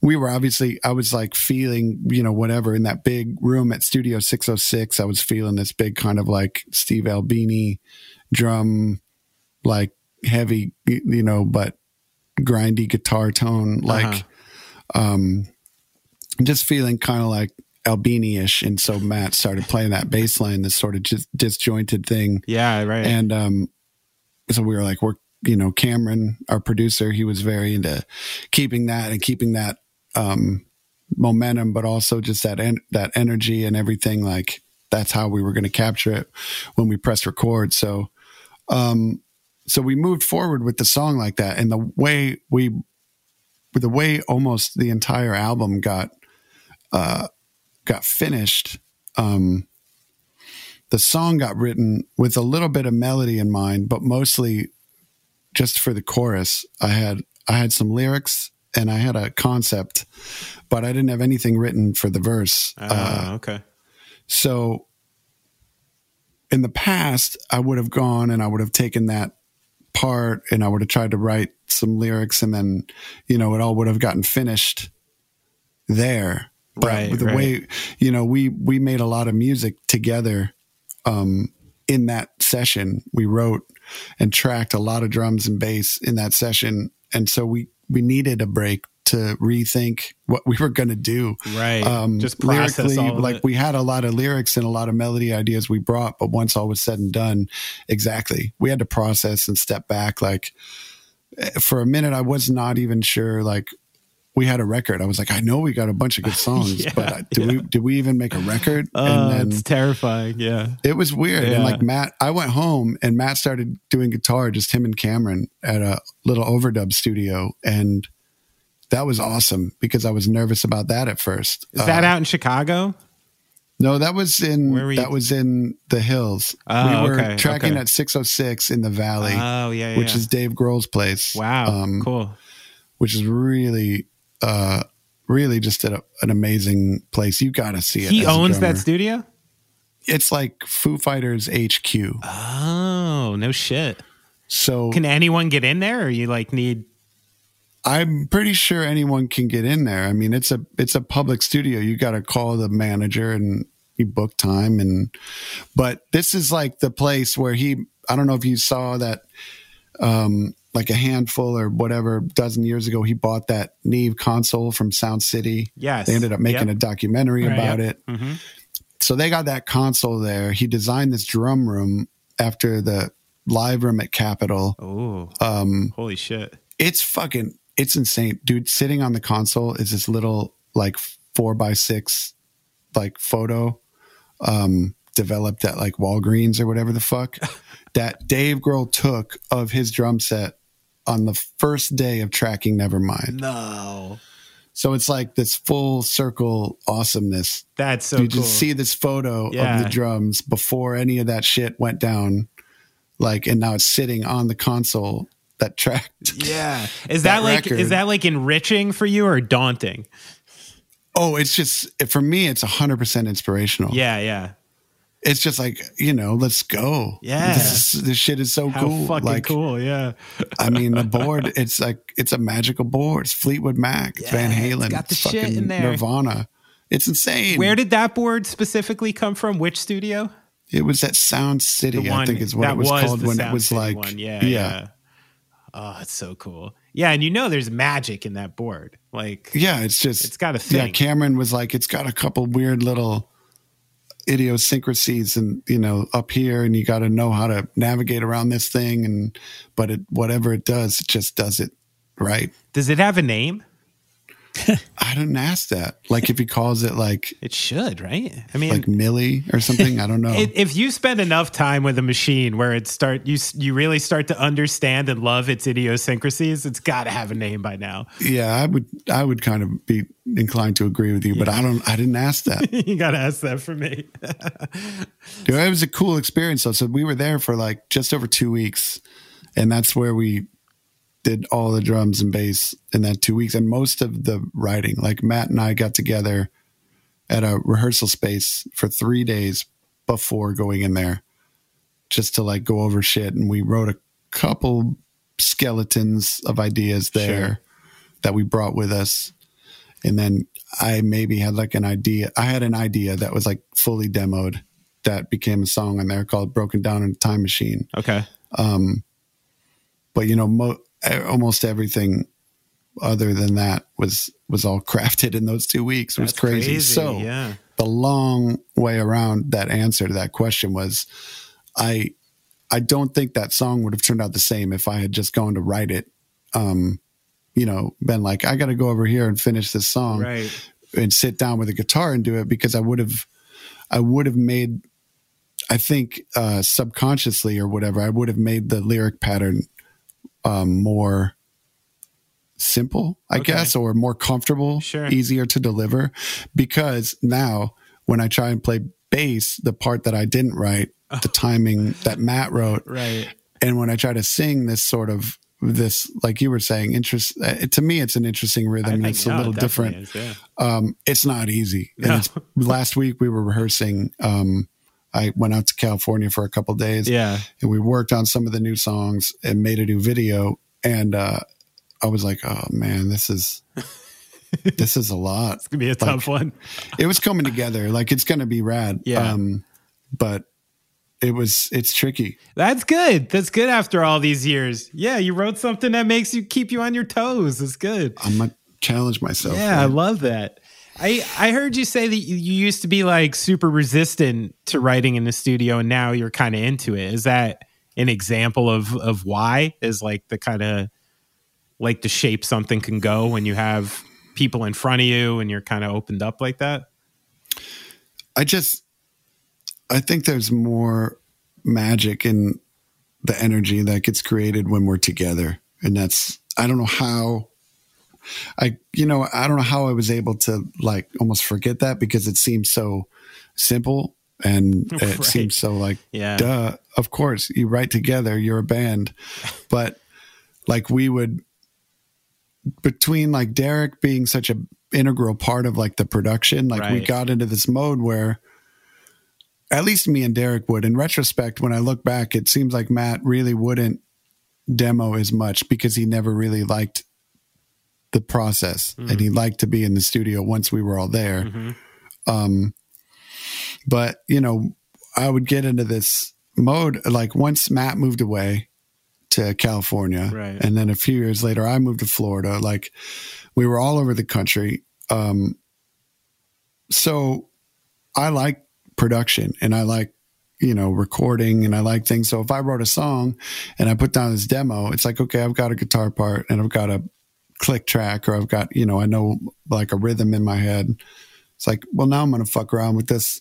we were obviously I was like feeling, you know, whatever in that big room at Studio 606, I was feeling this big kind of like Steve Albini drum like heavy, you know, but grindy guitar tone like Uh-huh. um just feeling kind of like Albini-ish and so Matt started playing that bass line this sort of just disjointed thing Yeah, right. and um so we were like we're you know cameron our producer he was very into keeping that and keeping that um momentum but also just that en- that energy and everything like that's how we were going to capture it when we press record. So um so we moved forward with the song like that and the way we the way almost the entire album got uh got finished um the song got written with a little bit of melody in mind, but mostly just for the chorus. I had I had some lyrics and I had a concept, but I didn't have anything written for the verse. Uh, oh, okay. so in the past, I would have gone and I would have taken that part and I would have tried to write some lyrics and then, you know, it all would have gotten finished there. But Right, the right. way, you know, we we made a lot of music together um in that session. We wrote and tracked a lot of drums and bass in that session. And so we we needed a break to rethink what we were going to do Right. um, Just process all like it. we had a lot of lyrics and a lot of melody ideas we brought, but once all was said and done, exactly, we had to process and step back. Like eh, for a minute, I was not even sure. Like we had a record. I was like, I know we got a bunch of good songs, Yeah, but uh, did we did we even make a record? Oh, it's terrifying. Yeah. it was weird. And like Matt, I went home and Matt started doing guitar, just him and Cameron at a little overdub studio. And that was awesome because I was nervous about that at first. Is that Uh, out in Chicago? no, that was in Where were you- that was in the hills. Oh, we were okay, tracking okay. at 606 in the valley, Oh, yeah, yeah. which is Dave Grohl's place. wow. Um, cool. Which is really uh really just a, an amazing place. You got to see it. He owns that studio? It's like Foo Fighters HQ. Oh, no shit. So Can anyone get in there or you like need I'm pretty sure anyone can get in there. I mean, it's a it's a public studio. You got to call the manager and you book time and but this is like the place where he I don't know if you saw that um like a handful or whatever dozen years ago he bought that Neve console from Sound City. Yes. They ended up making Yep. a documentary Right, about yep. it. Mhm. So they got that console there. He designed this drum room after the live room at Capitol. Oh, Um holy shit. it's fucking it's insane dude sitting on the console is this little like four by six like photo um developed at like walgreens or whatever the fuck that dave grohl took of his drum set on the first day of tracking nevermind No. so it's like this full circle awesomeness That's so you cool. just see this photo Yeah. of the drums before any of that shit went down like and now it's sitting on the console that tracked yeah. Is that that, like record- is that like enriching for you or daunting? Oh, it's just for me. It's hundred percent inspirational. Yeah, yeah. It's just like you know, let's go. Yeah. this, is, this shit is so How cool. fucking like, cool. Yeah. I mean, the board. It's like it's a magical board. It's Fleetwood Mac. It's Van Yeah, it's Halen. got the shit in there. Nirvana. It's insane. Where did that board specifically come from? Which studio? it was at Sound City? The I think is what it was, called the when it was City like one. Yeah, yeah. Oh, it's so cool. Yeah, and you know there's magic in that board. Like Yeah, it's just It's got a thing Yeah. Cameron was like, it's got a couple weird little idiosyncrasies and you know up here and you got to know how to navigate around this thing and but it whatever it does it just does it right does it have a name? i didn't ask that like if he calls it like It should, right? I mean, like millie or something i don't know if you spend enough time with a machine where it start you you really start to understand and love its idiosyncrasies, it's got to have a name by now. yeah i would i would kind of be inclined to agree with you but i don't i didn't ask that you got to ask that for me. Dude, it was a cool experience though. So we were there for like just over two weeks, and that's where we did all the drums and bass in that two weeks, and most of the writing. Like Matt and I got together at a rehearsal space for three days before going in there, just to like go over shit. And we wrote a couple skeletons of ideas there Sure. that we brought with us. And then I maybe had like an idea. I had an idea that was like fully demoed that became a song on there called Broken Down in a Time Machine. Okay. Um, but you know, mo- almost everything other than that was was all crafted in those two weeks. It was That's crazy. So yeah. the long way around that answer to that question was, I I don't think that song would have turned out the same if I had just gone to write it. Um, you know, been like, I got to go over here and finish this song Right. and sit down with a guitar and do it because I would have, I would have made, I think uh, subconsciously or whatever, I would have made the lyric pattern um, more simple, I Okay. guess, or more comfortable, Sure. easier to deliver. Because now when I try and play bass, the part that I didn't write, the timing that Matt wrote, Right. and when I try to sing this sort of this, like you were saying, interest uh, to me, it's an interesting rhythm. and it's a little it different is, yeah. um, it's not easy. And No. it's, last week we were rehearsing. Um, I went out to California for a couple days Yeah. and we worked on some of the new songs and made a new video. And uh, I was like, oh man, this is this is a lot. It's gonna be a tough one. It was coming together. Like it's gonna be rad. Yeah. Um, but it was it's tricky. That's good. That's good after all these years. Yeah, you wrote something that makes you keep you on your toes. That's good. I'm gonna challenge myself. Yeah, I love that. I I heard you say that you, used to be like super resistant to writing in the studio, and now you're kind of into it. Is that an example of of why? Is like the kind of like the shape something can go when you have people in front of you and you're kind of opened up like that. I just I think there's more magic in the energy that gets created when we're together. And that's I don't know how I you know, I don't know how I was able to like almost forget that because it seems so simple and it Right. seems so like Yeah. duh, of course, you write together, you're a band. But like we would between like Derek being such a integral part of like the production, like we got into this mode where at least me and Derek would. In retrospect, when I look back, it seems like Matt really wouldn't demo as much because he never really liked the process and he liked to be in the studio once we were all there. Mhm. Um, but you know, I would get into this mode like once Matt moved away to California, Right. and then a few years later, I moved to Florida. Like we were all over the country. Um, so I like production and I like you know recording and I like things. So if I wrote a song and I put down this demo, it's like okay, I've got a guitar part and I've got a click track or I've got you know I know like a rhythm in my head. It's like well now I'm gonna fuck around with this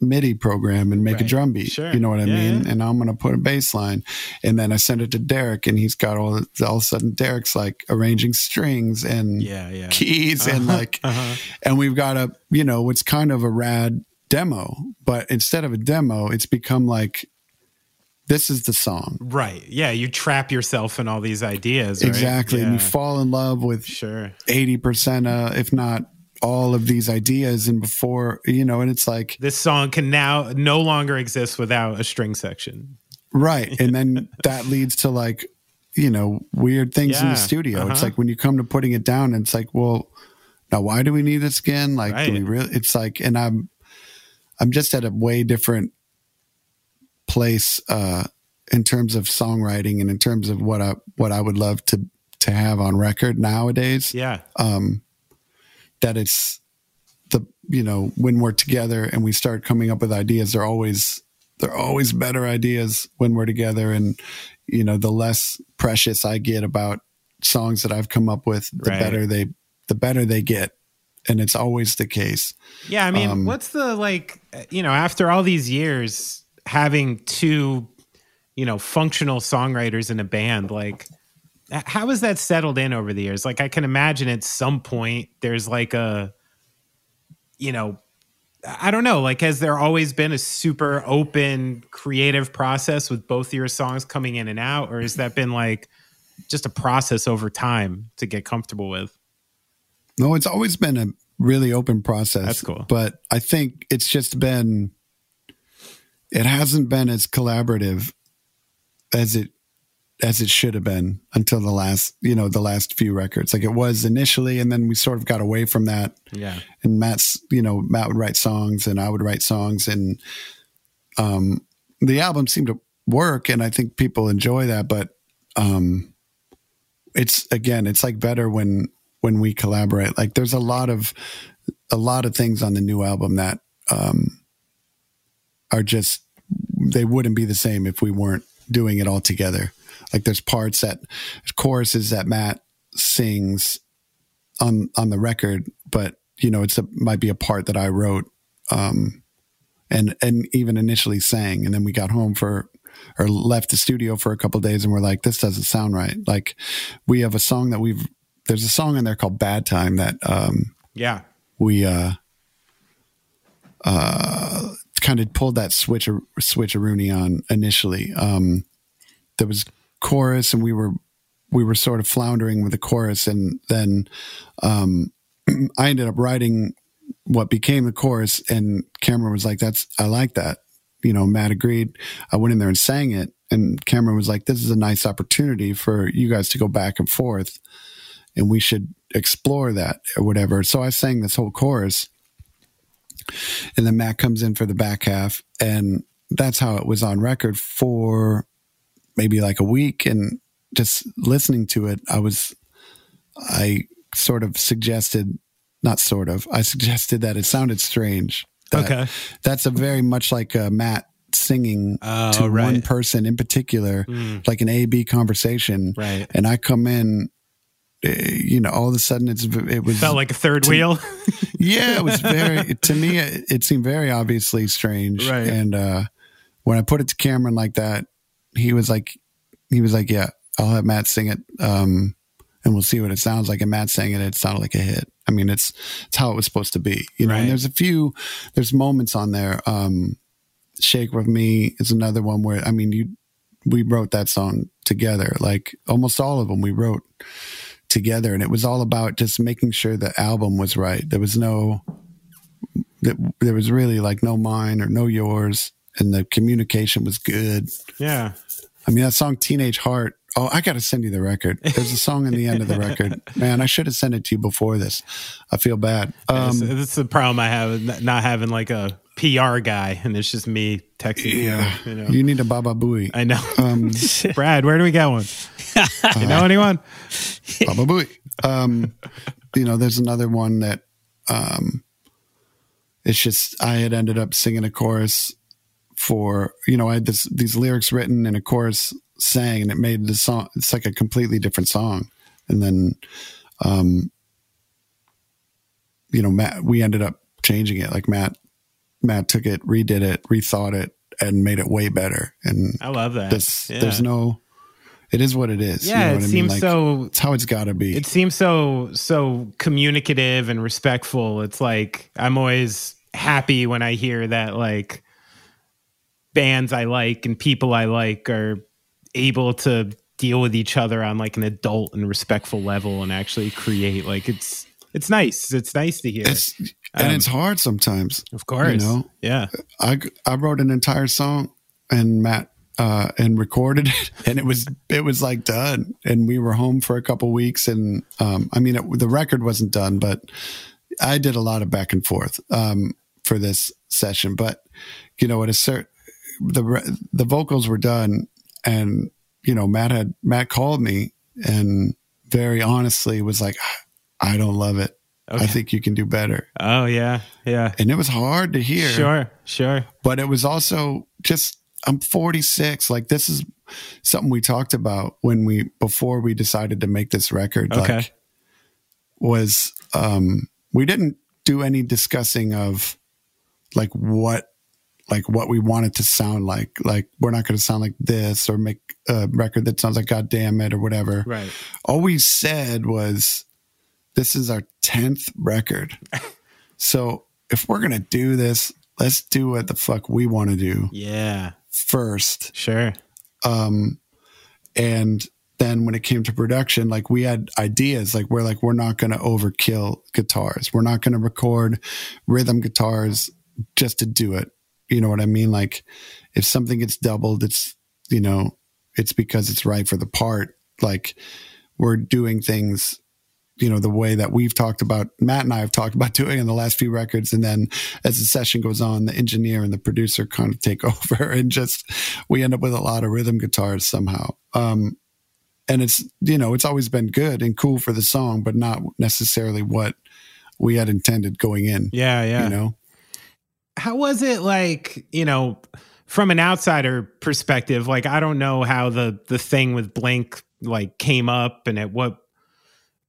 MIDI program and make a drum beat. Sure. You know what I Yeah, mean? yeah. And I'm gonna put a bass line, and then I send it to Derek, and he's got all all of a sudden Derek's like arranging strings and Yeah, yeah. keys and Uh-huh, like uh-huh. and we've got a you know it's kind of a rad demo but instead of a demo it's become like this is the song Right. Yeah, you trap yourself in all these ideas. right? exactly and you fall in love with Sure. 80% uh, if not all of these ideas and before you know and it's like This song can now no longer exist without a string section. right and then that leads to like you know weird things in the studio it's uh-huh. like when you come to putting it down it's like well now why do we need this again like do we really it's like and i'm i'm just at a way different place uh in terms of songwriting and in terms of what i what i would love to to have on record nowadays Yeah. um that it's the you know when we're together and we start coming up with ideas they're always they're always better ideas when we're together and you know the less precious i get about songs that i've come up with the Right. better they the better they get and it's always the case Yeah, I mean, Um, what's the like, you know, after all these years having two, you know, functional songwriters in a band, like, how has that settled in over the years? Like, I can imagine at some point there's like a, you know, I don't know, like, has there always been a super open creative process with both of your songs coming in and out? Or has that been like just a process over time to get comfortable with? no it's always been a really open process That's cool. but i think it's just been it hasn't been as collaborative as it as it should have been until the last you know the last few records. Like it was initially and then we sort of got away from that. Yeah. and matt's you know matt would write songs and i would write songs and um the album seemed to work and i think people enjoy that but um it's again it's like better when when we collaborate. Like there's a lot of a lot of things on the new album that um are just they wouldn't be the same if we weren't doing it all together like there's parts that choruses that matt sings on on the record but you know it's a might be a part that i wrote um and and even initially sang and then we got home for or left the studio for a couple days and we're like this doesn't sound right like we have a song that we've there's a song in there called bad time that um Yeah. we uh uh kind of pulled that switch switcheroony on initially. Um there was chorus and we were we were sort of floundering with the chorus and then um i ended up writing what became the chorus and cameron was like that's i like that. You know matt agreed. I went in there and sang it and cameron was like this is a nice opportunity for you guys to go back and forth and we should explore that or whatever. So i sang this whole chorus and then matt comes in for the back half and that's how it was on record for maybe like a week. And just listening to it i was i sort of suggested not sort of i suggested that it sounded strange. That Okay. that's a very much like uh, matt singing Oh, to one person in particular Mm, like an a b conversation. Right. and i come in you know all of a sudden it's it was Felt like a third wheel. yeah it was very to me it, it seemed very obviously strange Right. and uh when i put it to cameron like that he was like he was like yeah i'll have matt sing it um and we'll see what it sounds like and matt sang it it sounded like a hit i mean it's it's how it was supposed to be you know Right. and there's a few there's moments on there um shake with me is another one where i mean you we wrote that song together like almost all of them we wrote together. And it was all about just making sure the album was right. There was no that there was really like no mine or no yours and the communication was good. Yeah. i mean that song teenage heart oh i gotta send you the record. There's a song in the end of the record. Man i should have sent it to you before this. I feel bad. That's, um that's the problem I have not having like a PR guy, and it's just me texting. yeah you know. you need a baba booey I know. um Brad, where do we get one? you know anyone? Baba Booey. Um, you know, there's another one that um, it's just I had ended up singing a chorus for you know I had this these lyrics written and a chorus sang and it made the song it's like a completely different song and then um you know Matt we ended up changing it like Matt Matt took it redid it rethought it and made it way better and I love that. this Yeah. there's no it is what it is you yeah, know it what I mean? seems Like, so. it's how it's got to be It seems so so communicative and respectful. It's like I'm always happy when I hear that like bands I like and people I like are able to deal with each other on like an adult and respectful level and actually create like it's it's nice. It's nice to hear. It's and Um, it's hard sometimes. of course. you know, yeah. I I wrote an entire song and Matt uh, and recorded it, and it was it was like done. And we were home for a couple weeks, and um, I mean it, the record wasn't done, but I did a lot of back and forth um, for this session. But you know, at a certain the the vocals were done, and you know Matt had Matt called me and very honestly was like, I don't love it. Okay. I think you can do better. Oh yeah. Yeah. And it was hard to hear. Sure. Sure. But it was also just I'm 46. Like this is something we talked about when we before we decided to make this record. Okay. Like was um we didn't do any discussing of like what like what we want it to sound like. Like we're not gonna sound like this or make a record that sounds like God damn it or whatever. Right. All we said was this is our 10th record. so if we're gonna do this, let's do what the fuck we want to do Yeah. first. Sure. Um, and then when it came to production, like we had ideas, like we're like, we're not going to overkill guitars. We're not going to record rhythm guitars just to do it. You know what I mean? Like if something gets doubled, it's you know, it's because it's right for the part. Like we're doing things you know the way that we've talked about matt and i have talked about doing in the last few records. And then as the session goes on the engineer and the producer kind of take over and just we end up with a lot of rhythm guitars somehow. Um and it's you know it's always been good and cool for the song but not necessarily what we had intended going in Yeah, yeah. you know? How was it like you know from an outsider perspective like i don't know how the the thing with blink like came up and at what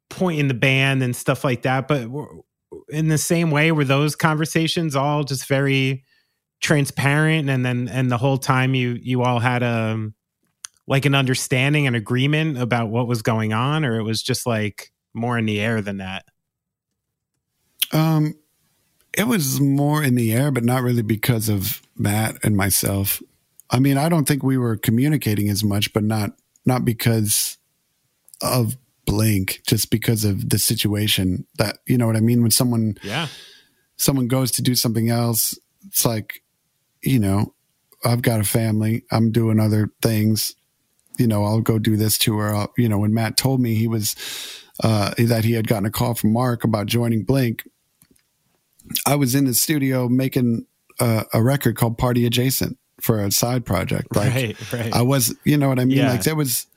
point in the band and stuff like that but in the same way were those conversations all just very transparent and then and the whole time you you all had a like an understanding and agreement about what was going on or it was just like more in the air than that Um, it was more in the air, but not really because of Matt and myself. I mean, I don't think we were communicating as much, but not not because of Blink, just because of the situation. That you know what I mean. When someone yeah someone goes to do something else, it's like, you know, I've got a family. I'm doing other things. You know, I'll go do this tour. I'll, you know, when Matt told me he was uh, that he had gotten a call from Mark about joining Blink, I was in the studio making uh, a record called Party Adjacent for a side project. Like right right I was, you know what I mean? Yeah. Like there was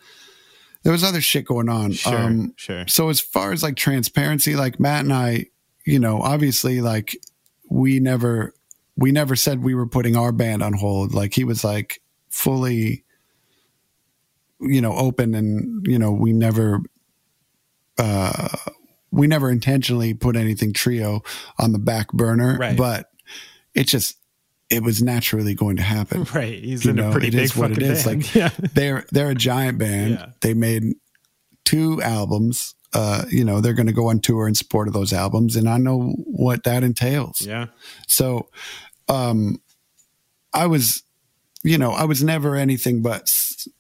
there was other shit going on. sure Um, sure so as far as like transparency, like Matt and I, you know, obviously like we never we never said we were putting our band on hold. Like he was like fully you know, open and you know, we never uh we never intentionally put anything trio on the back burner, Right. but it just it was naturally going to happen. Right. He's You in know, a pretty it big is what it is. band. Like, yeah. they're they're a giant band. Yeah. They made two albums. Uh, you know, they're going to go on tour in support of those albums, and I know what that entails. Yeah. So, um, I was, you know, I was never anything but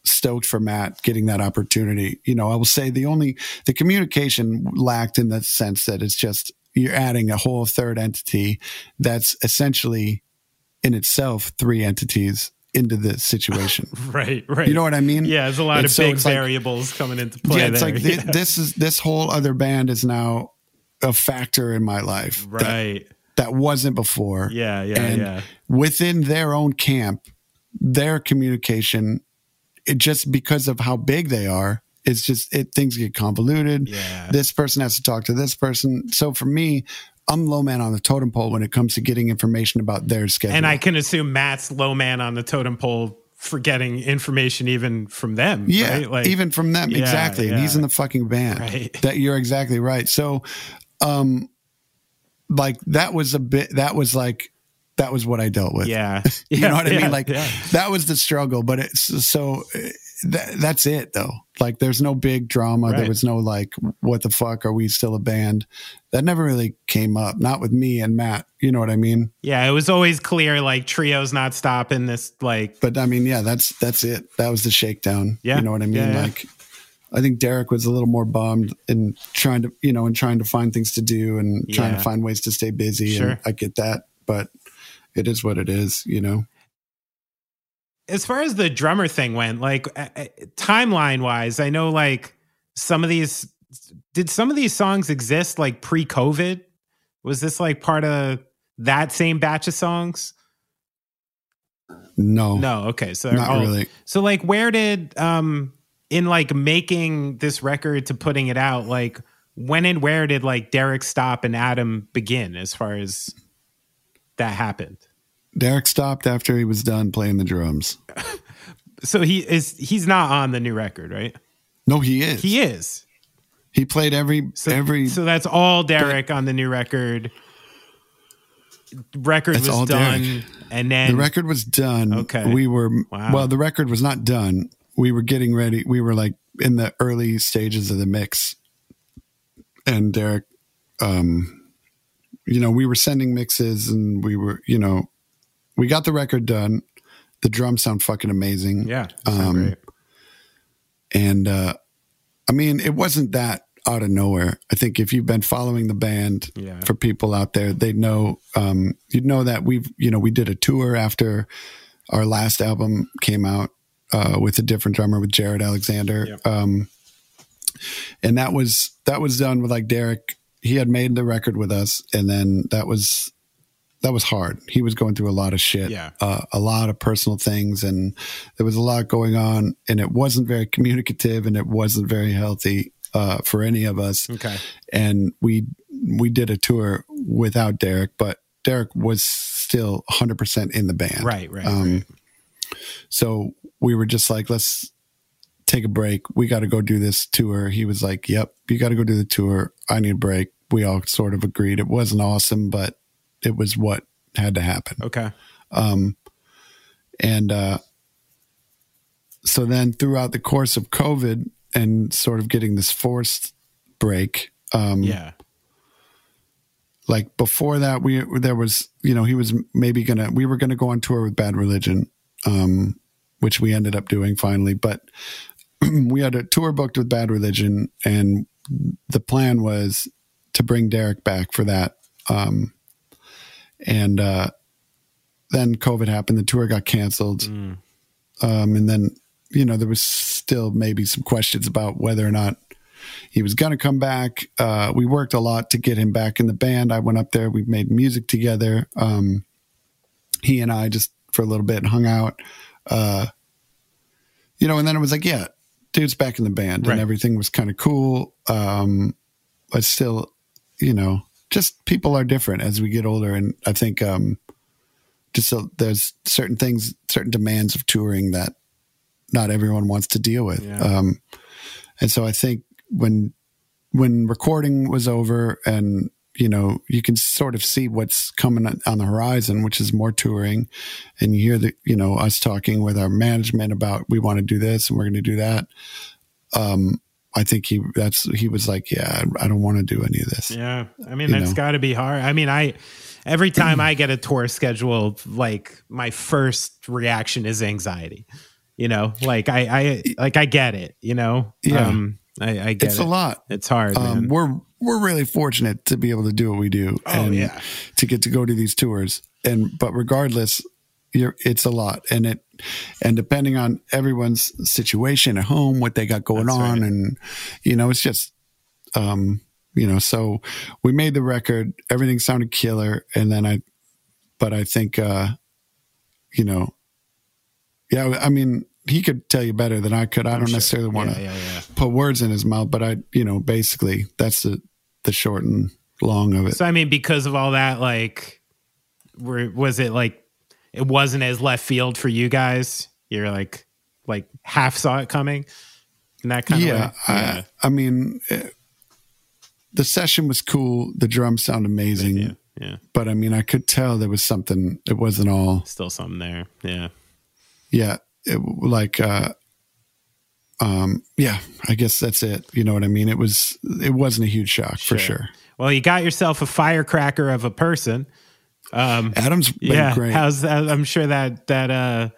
stoked for Matt getting that opportunity. You know, I will say the only the communication lacked in the sense that it's just you're adding a whole third entity that's essentially in itself three entities into the situation. Right. Right. You know what I mean? yeah, there's a lot And of so big it's like- variables coming into play. yeah, it's there. like Yeah. this is this whole other band is now a factor in my life that, right. that wasn't before. Yeah. Yeah. and yeah. within their own camp, their communication, it just because of how big they are, it's just it things get convoluted. Yeah. This person has to talk to this person. So for me, I'm low man on the totem pole when it comes to getting information about their schedule. And I can assume Matt's low man on the totem pole for getting information even from them. Yeah, right? Like, even from them, Yeah, exactly. And he's in the fucking band. Right. That you're exactly right. So, um, like that was a bit. That was like that was what I dealt with. yeah. you Yeah, know what I yeah, mean? Like yeah. that was the struggle. But it's so that's it though. Like there's no big drama. There was no like, what the fuck are we still a band? That never really came up. Not with me and Matt. You know what I mean? Yeah, it was always clear like trio's not stopping this like But I mean, yeah, that's that's it. That was the shakedown. Yeah. You know what I mean? Yeah, yeah. Like I think Derek was a little more bummed in trying to, you know, and trying to find things to do and trying Yeah. to find ways to stay busy. Sure. And I get that, but it is what it is, you know. As far as the drummer thing went, like uh, uh, timeline wise, I know like some of these did some of these songs exist like pre-COVID? Was this like part of that same batch of songs? No. No, okay. So Not all- really. So like where did um in like making this record to putting it out, like when and where did like Derek stop and Atom begin as far as that happened? Derek stopped after he was done playing the drums. So he is he's not on the new record, right? No, he is. He is. He played every So, every so that's all Derek on the new record. Record That's was done, Derek. and then the record was done. Okay. We were Wow. well, the record was not done. We were getting ready. We were like in the early stages of the mix. And Derek um you know, we were sending mixes and we were, you know, we got the record done. The drums sound fucking amazing. yeah, Um, great. And uh I mean, it wasn't that out of nowhere. I think if you've been following the band Yeah. for people out there, they know um, you'd know that we've you know we did a tour after our last album came out uh, with a different drummer with Jarrod Alexander, Yep. um, and that was that was done with like Derek. He had made the record with us, and then that was that was hard. He was going through a lot of shit, Yeah. uh, a lot of personal things, and there was a lot going on, and it wasn't very communicative, and it wasn't very healthy uh, for any of us. Okay. And we we did a tour without Derek, but Derek was still 100 percent in the band, Right. Right. Um, right. So we were just like, let's take a break. We got to go do this tour. He was like, yep, you got to go do the tour. I need a break. We all sort of agreed. It wasn't awesome, but it was what had to happen. Okay. Um, and uh, so then throughout the course of COVID and sort of getting this forced break, um, Yeah. like before that, we there was you know he was maybe gonna we were gonna go on tour with Bad Religion, um, which we ended up doing finally, but we had a tour booked with Bad Religion, and the plan was to bring Derek back for that. Um, and uh, then COVID happened, the tour got canceled, Mm. um, and then you know there was still maybe some questions about whether or not he was going to come back. Uh, we worked a lot to get him back in the band. I went up there. We made music together. Um, he and I just for a little bit hung out. Uh, you know, and then it was like, yeah, dude's back in the band, Right. and everything was kind of cool. Um, but still, you know, just people are different as we get older, and I think um, just so there's certain things, certain demands of touring that not everyone wants to deal with. Yeah. Um, and so I think when when recording was over and you know you can sort of see what's coming on- the horizon which is more touring and you hear the you know us talking with our management about we want to do this and we're going to do that um i think he that's he was like yeah i don't want to do any of this Yeah. I mean, You that's got to be hard. I mean, I every time I get a tour scheduled, like my first reaction is anxiety. You know, like I, I, like I get it. You know, Yeah. um, I, I get it's it. a lot It's hard, um, man. we're we're really fortunate to be able to do what we do Oh, and yeah. to get to go to these tours and but regardless you're it's a lot and it and depending on everyone's situation at home what they got going That's on right. and you know it's just um you know so we made the record everything sounded killer and then i but i think uh you know yeah i mean he could tell you better than i could i I'm don't sure. necessarily want to Yeah, yeah, yeah. put words in his mouth, but I, you know, basically that's the the short and long of it. So I mean, because of all that, like, were was it like it wasn't as left field for you guys? You're like, like half saw it coming, and that kind yeah, of yeah. I, I mean, eh, the session was cool. The drums sound amazing, yeah, yeah. but I mean, I could tell there was something. It wasn't all. Still something there. Yeah. Yeah, it, like, uh, um, yeah. I guess that's it. You know what I mean? It was. It wasn't a huge shock for sure. Well, you got yourself a firecracker of a person. Um, Atom's been yeah. great. How's that? I'm sure that that uh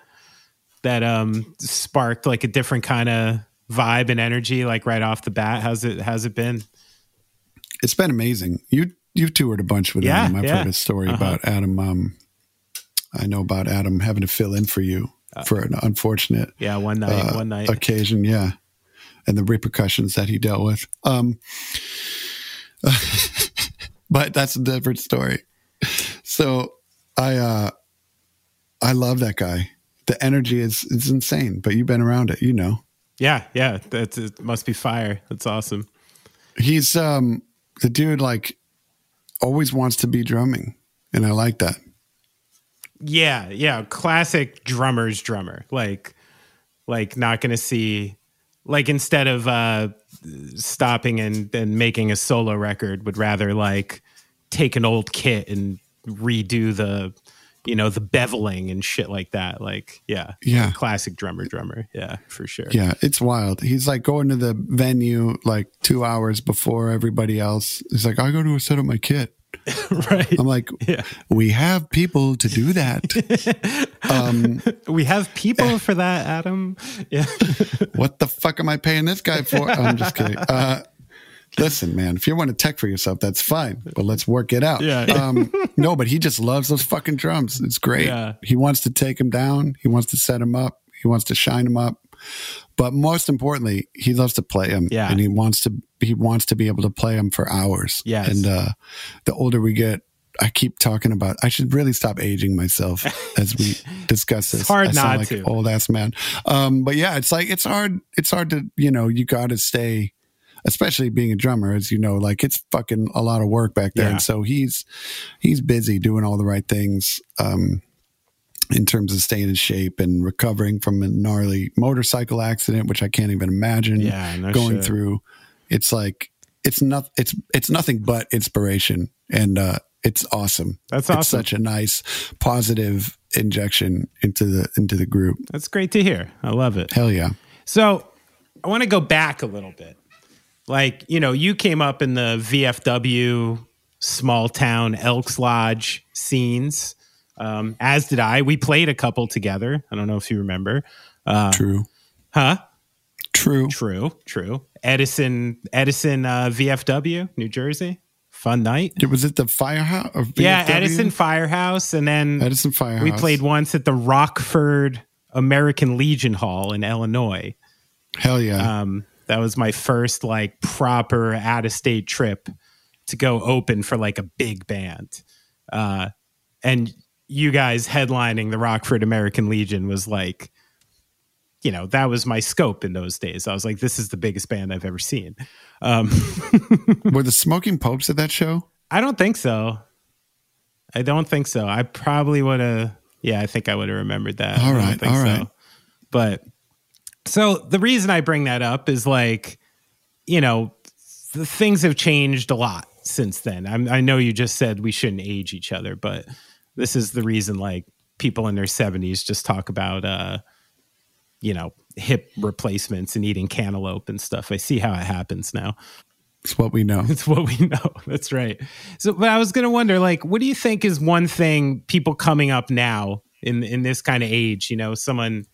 that um sparked like a different kind of vibe and energy, like right off the bat. How's it? How's it been? it's been amazing. You you've toured a bunch with Yeah, Atom. I've yeah. heard a story Uh-huh. about Atom. Um, I know about Atom having to fill in for you for an unfortunate Yeah, one night, uh, one night. occasion. Yeah, and the repercussions that he dealt with. Um, but that's a different story. So I uh, I love that guy. The energy is is insane. But you've been around it, you know. Yeah, yeah. That's it must be fire. That's awesome. He's um the dude like always wants to be drumming, and I like that. Yeah, yeah. Classic drummer's drummer. Like like not gonna see like instead of uh stopping and, and making a solo record, would rather like take an old kit and redo the you know, the beveling and shit like that. Like, yeah. Yeah. Classic drummer drummer. Yeah, for sure. Yeah, it's wild. He's like going to the venue like two hours before everybody else. He's like, I go to set up my kit. right. I'm like, Yeah. we have people to do that. um, We have people for that, Atom. Yeah. what the fuck am I paying this guy for? I'm just kidding. Uh, listen, man, if you want to tech for yourself, that's fine, but let's work it out. Yeah. Um, no, but he just loves those fucking drums. It's great. Yeah. He wants to take them down. He wants to set them up. He wants to shine them up. But most importantly, he loves to play them. Yeah. And he wants to, he wants to be able to play them for hours. Yes. And, uh, the older we get, I keep talking about. I should really stop aging myself as we discuss this. It's hard I not like to. Old ass man. Um, but yeah, it's like it's hard. It's hard to you know you got to stay, especially being a drummer, as you know. Like it's fucking a lot of work back there, Yeah. and so he's he's busy doing all the right things. Um, in terms of staying in shape and recovering from a gnarly motorcycle accident, which I can't even imagine Yeah, no going shit. through. It's like it's not it's it's nothing but inspiration and uh it's awesome. That's It's such a nice positive injection into the into the group. That's great to hear. I love it. Hell yeah. So I want to go back a little bit. Like, you know, you came up in the VFW small town Elks Lodge scenes, um, as did I. We played a couple together. I don't know if you remember. Uh, True. huh? True. True, true. Edison, Edison, uh, VFW, New Jersey. Fun night. It Was it the firehouse? Or Yeah, Edison Firehouse. And then Edison Firehouse. we played once at the Rockford American Legion Hall in Illinois. Hell yeah. um, that was my first like proper out of state trip to go open for like a big band. Uh, and you guys headlining the rockford american legion was like you know that was my scope in those days. I was like this is the biggest band i've ever seen. Um, Were the Smoking Popes at that show? i don't think so. I don't think so. I probably would have yeah i think i would have remembered that. All I don't right, think all right. but so the reason I bring that up is like, you know, things have changed a lot since then. I'm, I know you just said we shouldn't age each other, but this is the reason like people in their 70s just talk about, uh, you know, hip replacements and eating cantaloupe and stuff. I see how it happens now. It's what we know. It's what we know. That's right. So, but I was going to wonder, like, what do you think is one thing people coming up now in in this kind of age? You know, someone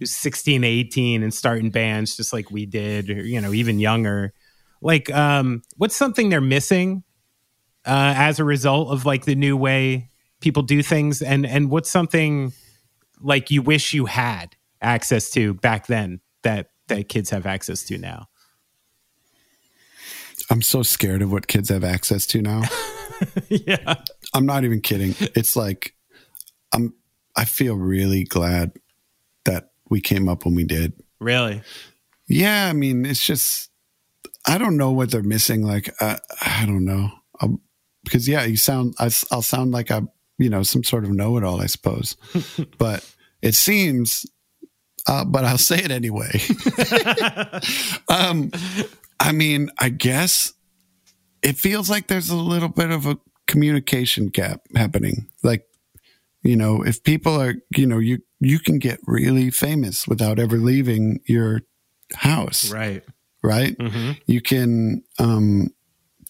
who's 16, 18 and starting bands just like we did, or, you know, even younger. Like, um, what's something they're missing uh, as a result of like the new way people do things, and and what's something like you wish you had access to back then that that kids have access to now? I'm so scared of what kids have access to now. yeah. I'm not even kidding. It's like I'm I feel really glad we came up when we did. Really? Yeah, I mean, it's just I don't know what they're missing. Like I, I don't know. Um because yeah, you sound I, will sound like I, you know, some sort of know-it-all, I suppose. but it seems, uh, but I'll say it anyway. um, I mean, I guess it feels like there's a little bit of a communication gap happening. Like, you know, if people are, you know, you you can get really famous without ever leaving your house Right. right? Mhm. You can um,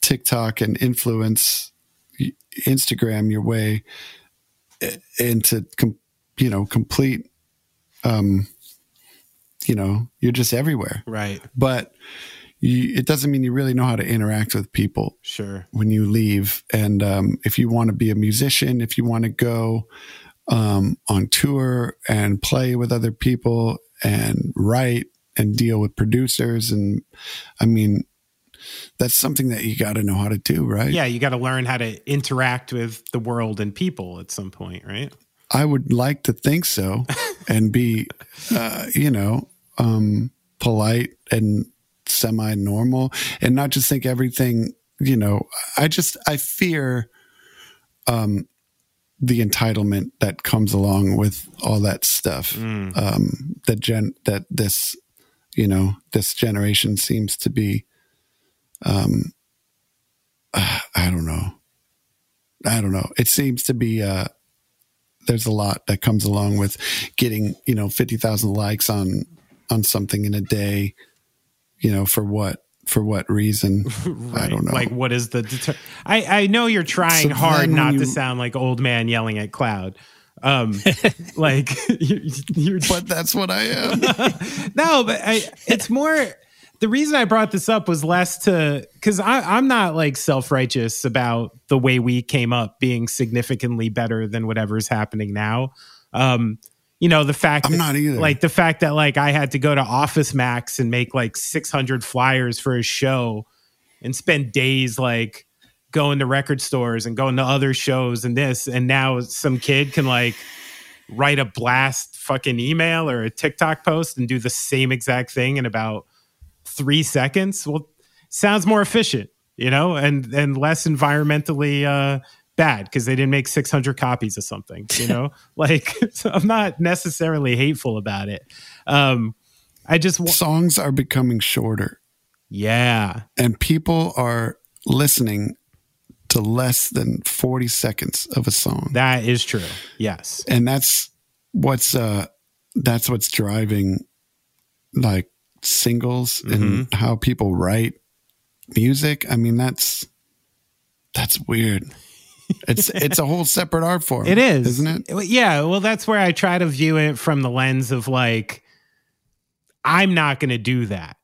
TikTok and influence Instagram your way into, com- you know, complete, um, you know, you're just everywhere. Right. But you, it doesn't mean you really know how to interact with people Sure. when you leave. And um, if you want to be a musician, if you want to go um, on tour and play with other people and write and deal with producers, and I mean, that's something that you got to know how to do, right? Yeah, you got to learn how to interact with the world and people at some point, right? I would like to think so and be, uh, you know, um, polite and semi normal and not just think everything, you know, I just, I fear, um, the entitlement that comes along with all that stuff. Mm. Um, that gen, that this, you know, this generation seems to be, um, uh, I don't know. I don't know. It seems to be, uh, there's a lot that comes along with getting you know 50,000 likes on on something in a day you know for what for what reason I don't know Like, what is the? Deter- I I know you're trying So hard not when to sound like old man yelling at cloud. Um, like you, you're but that's what I am no, but I, it's more the reason I brought this up was less to because I'm not like self righteous about the way we came up being significantly better than whatever's happening now. Um, you know, the fact I'm that, not either. like the fact that like I had to go to Office Max and make like 600 flyers for a show and spend days like going to record stores and going to other shows and this and now some kid can like write a blast fucking email or a TikTok post and do the same exact thing in about three seconds. Well, sounds more efficient, you know, and and less environmentally uh, bad because they didn't make 600 copies of something, you know. like, so I'm not necessarily hateful about it. Um, I just wa- Songs are becoming shorter, yeah, and people are listening to less than 40 seconds of a song. that is true. Yes, and that's what's uh that's what's driving like singles and Mm-hmm. how people write music i mean that's that's weird it's it's a whole separate art form It is, isn't it Yeah. Well, that's where I try to view it from the lens of like, I'm not going to do that.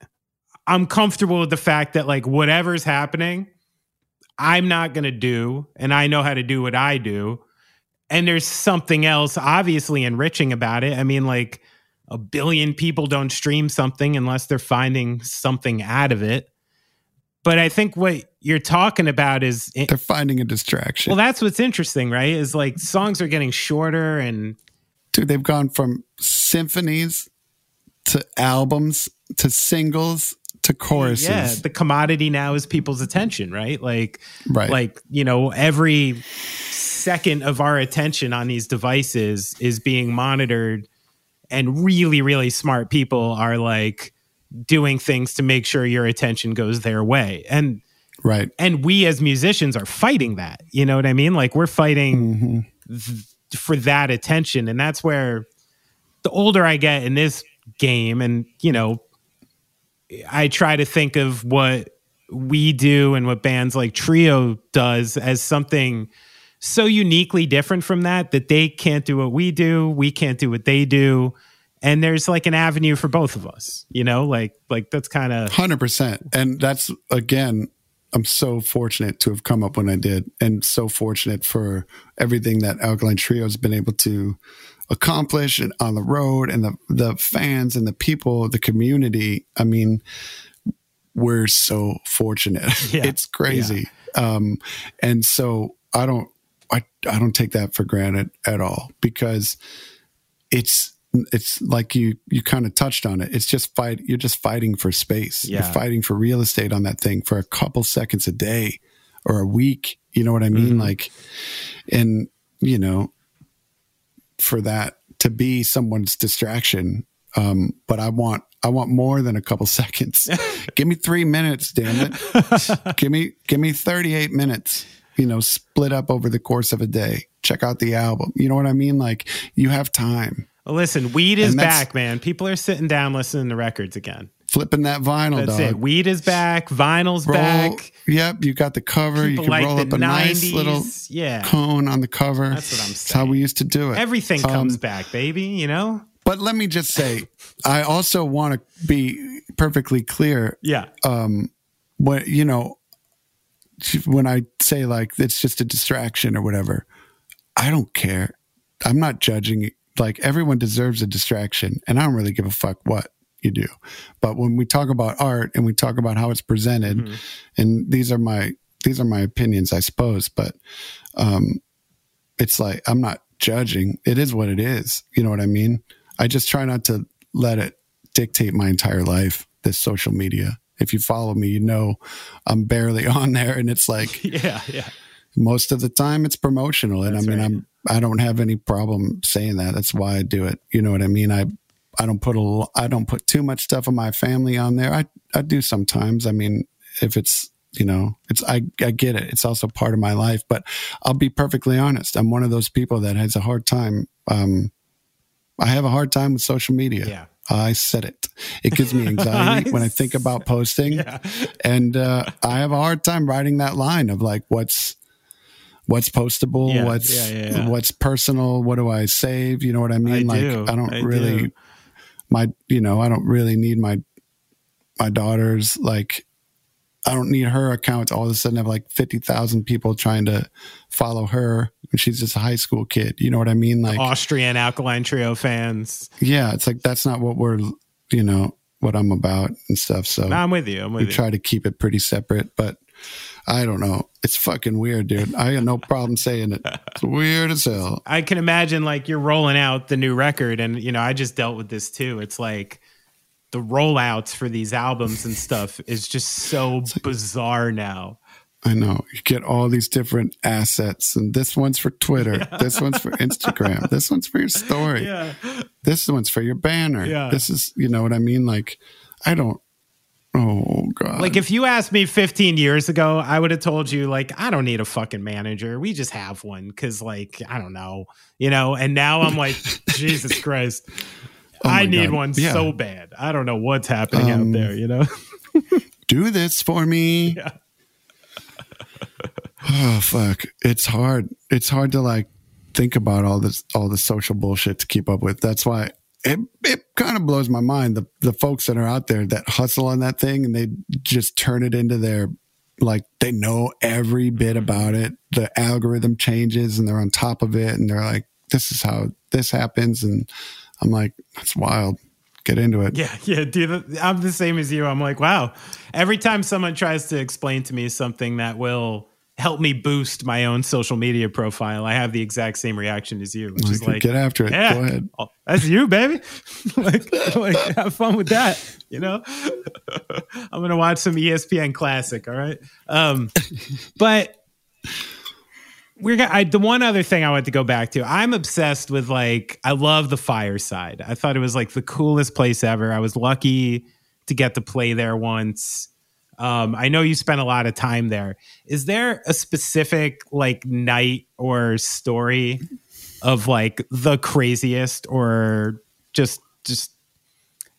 I'm comfortable with the fact that like whatever's happening, I'm not going to do, and I know how to do what I do. And there's something else obviously enriching about it. I mean, like a billion people don't stream something unless they're finding something out of it. But I think what you're talking about is they're finding a distraction well, that's what's interesting, right? Is like songs are getting shorter and dude they've gone from symphonies to albums to singles to choruses yeah, the commodity now is people's attention, right? Like right like, you know, every second of our attention on these devices is being monitored and really really smart people are like doing things to make sure your attention goes their way. And right and we as musicians are fighting that. You know what I mean? Like we're fighting Mhm. th- for that attention and that's where the older i get in this game and you know i try to think of what we do and what bands like trio does as something so uniquely different from that that they can't do what we do we can't do what they do and there's like an avenue for both of us you know? Like like that's kind of 100% and that's again i'm so fortunate to have come up when i did and so fortunate for everything that alkaline trio has been able to accomplish and on the road and the the fans and the people the community. I mean we're so fortunate. Yeah. it's crazy. Um and so i don't i i don't take that for granted at all because it's it's like you you kind of touched on it. It's just fight you're just fighting for space. Yeah. you're fighting for real estate on that thing for a couple seconds a day or a week. You know what i mean? Mhm. like and you know for that to be someone's distraction um but i want i want more than a couple seconds. Give me 3 minutes damn it. Give me give me 38 minutes you know split up over the course of a day. Check out the album. You know what i mean? Like you have time listen weed is back man. People are sitting down listening to records again. Flipping that vinyl that's dog. it. Weed is back. Vinyl's roll, back. Yep you got the cover. You can like roll up a nice little yeah. cone on the cover. That's what I'm saying. That's how we used to do it. Everything Um, comes back baby you know? But let me just say i also want to be perfectly clear yeah. um what you know when i say like it's just a distraction or whatever i don't care. I'm not judging like everyone deserves a distraction and i don't really give a fuck what you do. But when we talk about art and we talk about how it's presented Mhm. and these are my these are my opinions i suppose but um it's like i'm not judging. It is what it is. You know what i mean? I just try not to let it dictate my entire life this social media. If you follow me you know i'm barely on there and it's like yeah yeah. most of the time it's promotional and That's i mean right. i'm i don't have any problem saying that. That's why i do it. You know what i mean? I i don't put a i don't put too much stuff of my family on there. I i do sometimes. I mean if it's you know it's i i get it. It's also part of my life but i'll be perfectly honest. I'm one of those people that has a hard time um i have a hard time with social media. Yeah. I said it. It gives me anxiety when i think about posting. Yeah. And uh, I have a hard time writing that line of like what's what's postable, Yeah, what's yeah, yeah, what's personal, what do I save? You know what I mean? I like do, I don't I really do. my you know I don't really need my my daughters. Like, I don't need her account to all of a sudden have like 50,000 people trying to follow her when she's just a high school kid. You know what I mean? Like, Austrian Alkaline Trio fans. yeah, it's like that's not what we're, you know, what I'm about and stuff. So No, I'm with you. I'm with we you. try to keep it pretty separate, but I don't know. It's fucking weird, dude. I got no problem saying it. It's weird as hell. I can imagine like you're rolling out the new record, and you know, I just dealt with this too. It's like the rollouts for these albums and stuff is just so bizarre now. I know. You get all these different assets, and this one's for Twitter. This one's for Instagram. This one's for your story. Yeah. This one's for your banner. Yeah. This is, you know what I mean? Like, I don't. Oh God. Like if you asked me 15 years ago, I would have told you like I don't need a fucking manager. We just have one cuz like I don't know, you know, and now I'm like Jesus Christ. Oh I need God. one Yeah. so bad. I don't know what's happening Um, out there, you know. do this for me. Yeah. Oh fuck. It's hard. It's hard to like think about all this all the social bullshit to keep up with. That's why it it kind of blows my mind the the folks that are out there that hustle on that thing and they just turn it into their like they know every bit mm-hmm. about it. The algorithm changes and they're on top of it and they're like this is how this happens and I'm like that's wild. Get into it. Yeah, yeah, dude. I'm the same as you. I'm like, wow. Every time someone tries to explain to me something that will help me boost my own social media profile, I have the exact same reaction as you, which is Like, get after it. yeah, Go ahead. oh, that's you, baby. like, like, have fun with that. You know, I'm gonna watch some ESPN Classic. All right, um, but we're gonna, I, the one other thing I want to go back to. I'm obsessed with like I love the fireside. I thought it was like the coolest place ever. I was lucky to get to play there once. Um, I know you spent a lot of time there. Is there a specific like night or story of like the craziest or just just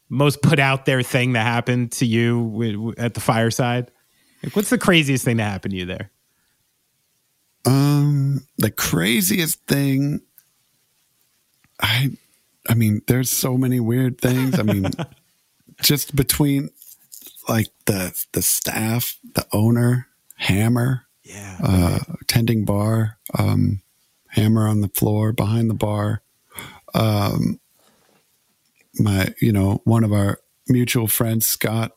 most put out there thing that happened to you at the fireside? Like, what's the craziest thing that happened to you there? Um, the craziest thing, I, I mean, there's so many weird things. I mean, just between like the the staff, the owner, Hammer, Yeah. uh, tending bar, um, Hammer on the floor behind the bar. Um, my, you know, one of our mutual friends, Scott,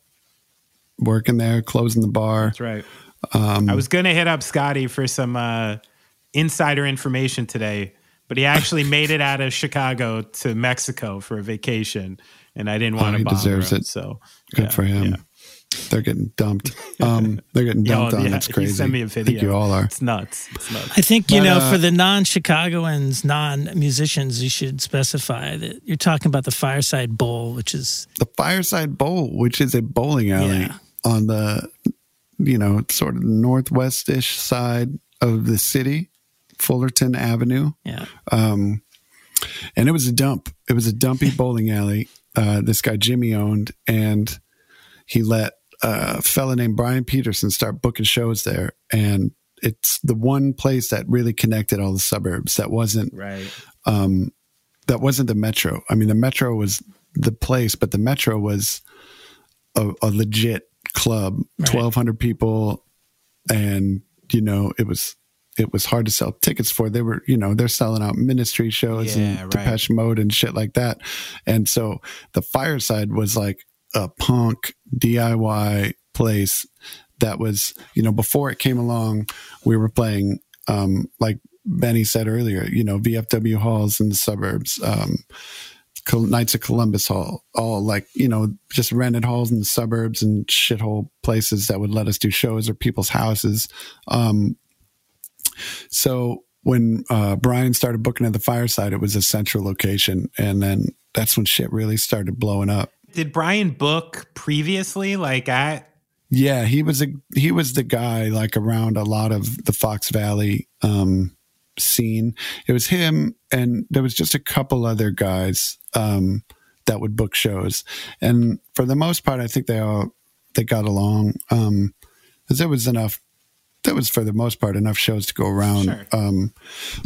working there, closing the bar. That's right. Um, I was going to hit up Scotty for some uh, insider information today, but he actually made it out of Chicago to Mexico for a vacation, and I didn't want to Oh, he deserves him. it. So Good yeah, for him. yeah. They're getting dumped. Um, they're getting dumped oh, on. yeah, That's he crazy. sent me a I video. think you all are. It's nuts. It's nuts. I think, you But, know, uh, for the non Chicagoans, non musicians, you should specify that you're talking about the Fireside Bowl, which is, The Fireside Bowl, which is a bowling alley Yeah. on the, you know, sort of northwestish side of the city, Fullerton Avenue. yeah. Um, and it was a dump. It was a dumpy bowling alley. Uh, this guy Jimmy owned, and he let a fella named Brian Peterson start booking shows there. And it's the one place that really connected all the suburbs. That wasn't Right. um, that wasn't the metro. I mean, the metro was the place, but the metro was a, a legit club, Right. twelve hundred people, and you know it was it was hard to sell tickets for. They were, you know, they're selling out ministry shows Yeah, and right. Depeche Mode and shit like that. And so the Fireside was like a punk DIY place that was, you know, before it came along, we were playing, um, like Benny said earlier, you know, VFW halls in the suburbs, um, Knights of Columbus Hall, all like, you know, just rented halls in the suburbs and shithole places that would let us do shows or people's houses. Um, so when uh, Brian started booking at the fireside, it was a central location. And then that's when shit really started blowing up. Did Brian book previously? Like I Yeah, he was a he was the guy like around a lot of the Fox Valley um scene. It was him and there was just a couple other guys um that would book shows. And for the most part I think they all they got along um cuz there was enough That was for the most part enough shows to go around. Sure. Um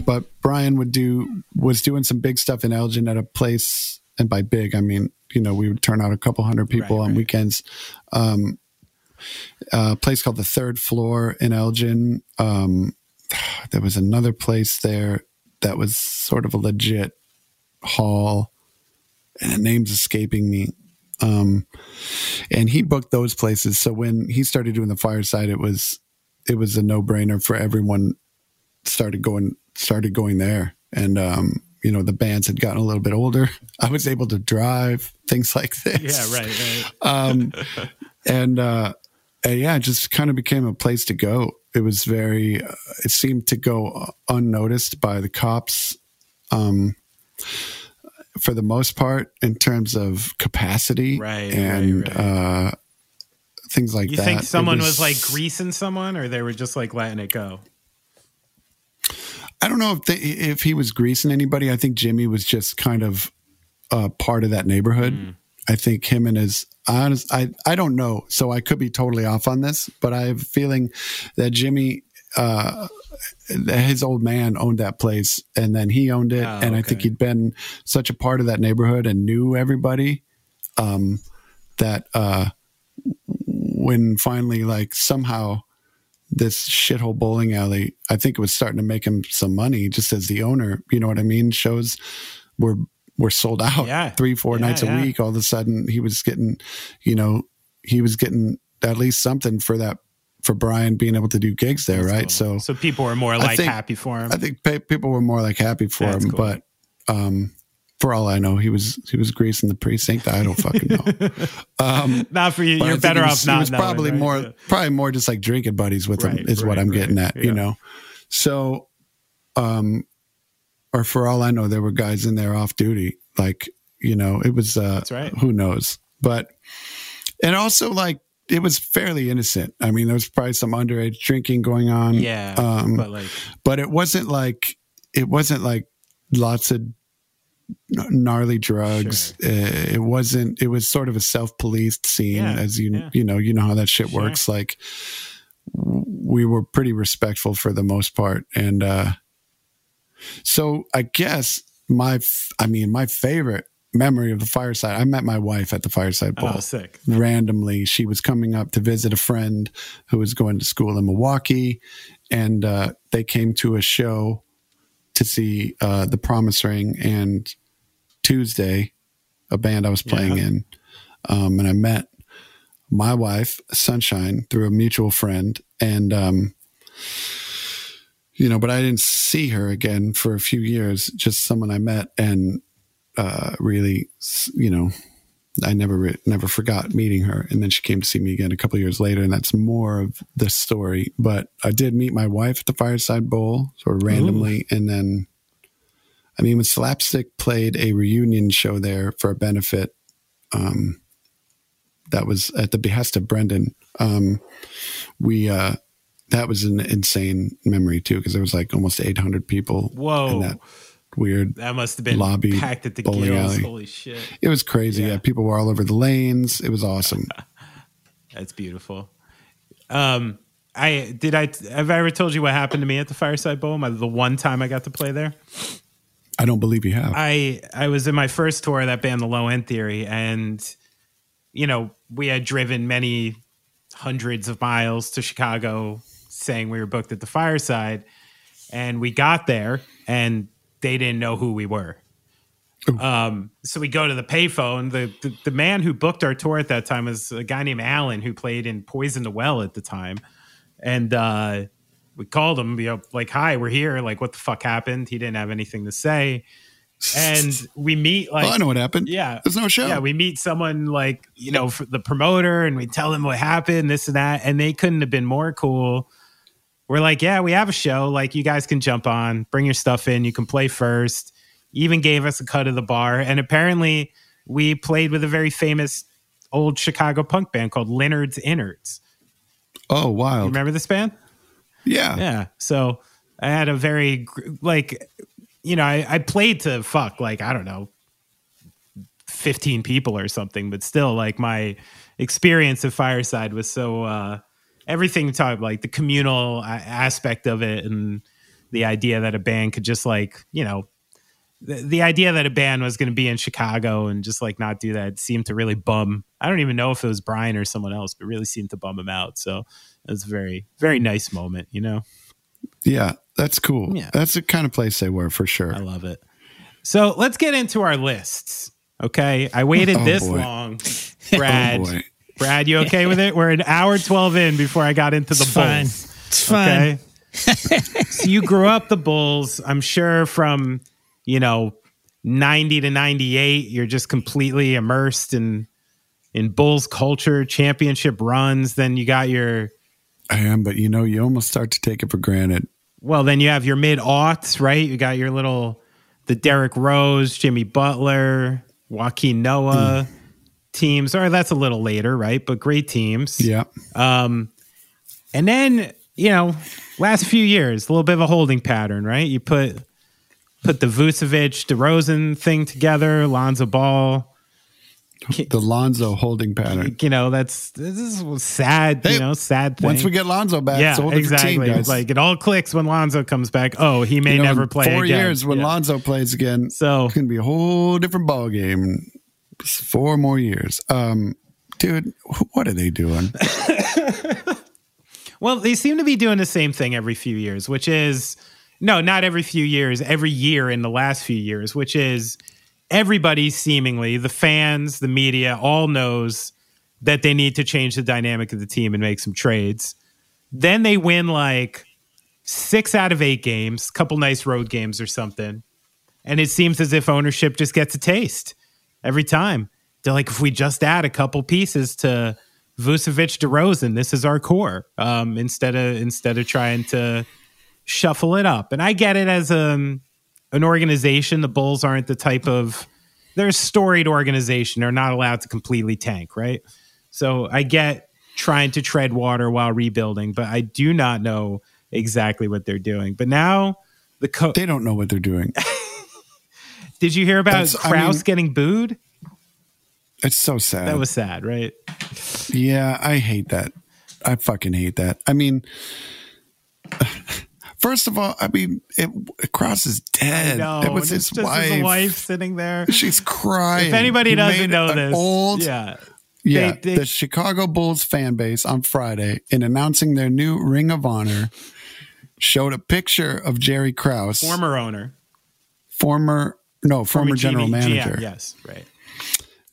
but Brian would do was doing some big stuff in Elgin at a place and by big, I mean you know we would turn out a couple hundred people Right, on right. weekends. Um, a place called the Third Floor in Elgin. Um, there was another place there that was sort of a legit hall, and the name's escaping me. Um, and he booked those places. So when he started doing the fireside, it was it was a no brainer for everyone. Started going started going there, and um, you know the bands had gotten a little bit older. I was able to drive things like this. Yeah, right, right. Um, and uh, and yeah, it just kind of became a place to go. It was very. Uh, it seemed to go unnoticed by the cops. Um, for the most part, in terms of capacity, Right, right, and right. Uh, things like You that. You think someone was, like greasing someone, or they were just like letting it go? I don't know if they, if he was greasing anybody. I think Jimmy was just kind of uh, part of that neighborhood. Mm. I think him and his honest. I I don't know, so I could be totally off on this, but I have a feeling that Jimmy. Uh, his old man owned that place and then he owned it Oh, and i think he'd been such a part of that neighborhood and knew everybody um that uh when finally like somehow this shithole bowling alley, I think it was starting to make him some money just as the owner. You know what I mean? Shows were were sold out Yeah. three, four Yeah, nights a week. All of a sudden he was getting, you know, he was getting at least something for that for Brian being able to do gigs there, That's right? cool. So so people were more like think- happy for him. I think pe- people were more like happy for That's him, cool. but um for all I know, he was he was greasing the precinct. I don't fucking know. Um, not for you. You're better he off was, not. He was knowing, probably right? more, Yeah. probably more just like drinking buddies with him Right, is what I'm right, getting at. yeah. You know, so, um, or for all I know, there were guys in there off duty. Like you know, it was. Uh, That's right. Who knows? But and also like it was fairly innocent. I mean, there was probably some underage drinking going on. Yeah, Um, but like but it wasn't like it wasn't like lots of gnarly drugs. Uh, it wasn't. It was sort of a self-policed scene, Yeah, as you yeah. you know. You know how that shit Sure. works. Like we were pretty respectful for the most part, and uh, so I guess my I mean my favorite memory of the fireside. I met my wife at the fireside bowl oh, sick. randomly she was coming up to visit a friend who was going to school in milwaukee and uh, they came to a show to see uh, the promise ring and tuesday a band i was playing Yeah. in um, and i met my wife sunshine through a mutual friend and um, you know but i didn't see her again for a few years just someone i met and uh, really you know I never never forgot meeting her, and then she came to see me again a couple years later, and that's more of the story. But I did meet my wife at the Fireside Bowl, sort of randomly, and then, I mean, when Slapstick played a reunion show there for a benefit, um, that was at the behest of Brendan. Um, we uh, that was an insane memory too, because there was like almost 800 people Whoa, in that weird that must have been lobby packed at the bowling gills. alley. Holy shit, it was crazy. Yeah. Yeah. people were all over the lanes. It was awesome. that's beautiful. Um, I did. I have I ever told you what happened to me at the Fireside Bowl? My, the one time I got to play there. I don't believe you have. I I was in my first tour of that band, The Low End Theory, and you know we had driven many hundreds of miles to Chicago, saying we were booked at the Fireside, and we got there and they didn't know who we were. Um, so we go to the payphone. The, the the man who booked our tour at that time was a guy named Alan who played in Poison the Well at the time, and uh, we called him. You know, like, "Hi, we're here. Like, what the fuck happened?" He didn't have anything to say, and we meet like oh, I know what happened. yeah. There's no show. Yeah, we meet someone like, you know, the promoter and we tell them what happened, this and that, and they couldn't have been more cool. We're like, yeah, we have a show. Like, you guys can jump on, bring your stuff in, you can play first. Even gave us a cut of the bar. And apparently, we played with a very famous old Chicago punk band called Leonard's Innards. oh, wow. You remember this band? Yeah. Yeah. So I had a very like, you know, I, I played to fuck like I don't know, fifteen people or something, but still, like my experience of Fireside was so uh, everything talk like the communal uh, aspect of it and the idea that a band could just like you know the, the idea that a band was going to be in Chicago and just like not do that seemed to really bum. I don't even know if it was Brian or someone else, but really seemed to bum him out. So it was a very, very nice moment, you know? Yeah, that's cool. Yeah. That's the kind of place they were for sure. I love it. So let's get into our lists. Okay. I waited Oh, this boy. long. Oh, Brad, Oh boy. Brad, you okay with it? We're an hour 12 in before I got into the It's fine. Bulls. It's fine. Okay. so you grew up the Bulls. I'm sure from, you know, 90 to 98, you're just completely immersed in in Bulls culture, championship runs. Then you got your I am, but you know, you almost start to take it for granted. well, then you have your mid aughts, right? You got your little the Derrick Rose, Jimmy Butler, Joakim Noah mm. Teams. Or that's a little later, right? But great teams. Yeah. Um, and then you know, last few years, a little bit of a holding pattern, right? You put put the Vucevic, DeRozan thing together, Lonzo Ball. The Lonzo holding pattern. You know, that's this is sad. Hey, you know, sad thing. Once we get Lonzo back, yeah, it's a whole different exactly. team, guys. Like it all clicks when Lonzo comes back. Oh, he may You know, never play Four again. years when Yeah. Lonzo plays again, So it's gonna be a whole different ball game. Four more years, um, dude. What are they doing? Well, they seem to be doing the same thing every few years, which is no, not every few years, every year in the last few years, which is everybody seemingly, the fans, the media, all knows that they need to change the dynamic of the team and make some trades. Then they win like six out of eight games, a couple nice road games or something. And it seems as if ownership just gets a taste every time. They're like, if we just add a couple pieces to Vucevic DeRozan, this is our core. Um, instead of instead of trying to shuffle it up. And I get it as um, an organization. The Bulls aren't the type of they're a storied organization. They're not allowed to completely tank, right? So I get trying to tread water while rebuilding, but I do not know exactly what they're doing. But now the co- They don't know what they're doing. did you hear about That's- I Krause mean- getting booed? It's so sad. That was sad, right? Yeah, I hate that. I fucking hate that. I mean, first of all, I mean, it, Krause is dead. No, it was his wife. his wife sitting there. She's crying. If anybody He doesn't know this, old, yeah, yeah, they- they- the Chicago Bulls fan base on Friday, in announcing their new Ring of Honor, showed a picture of Jerry Krause, former owner, former no, former, general GM, manager, yes, right.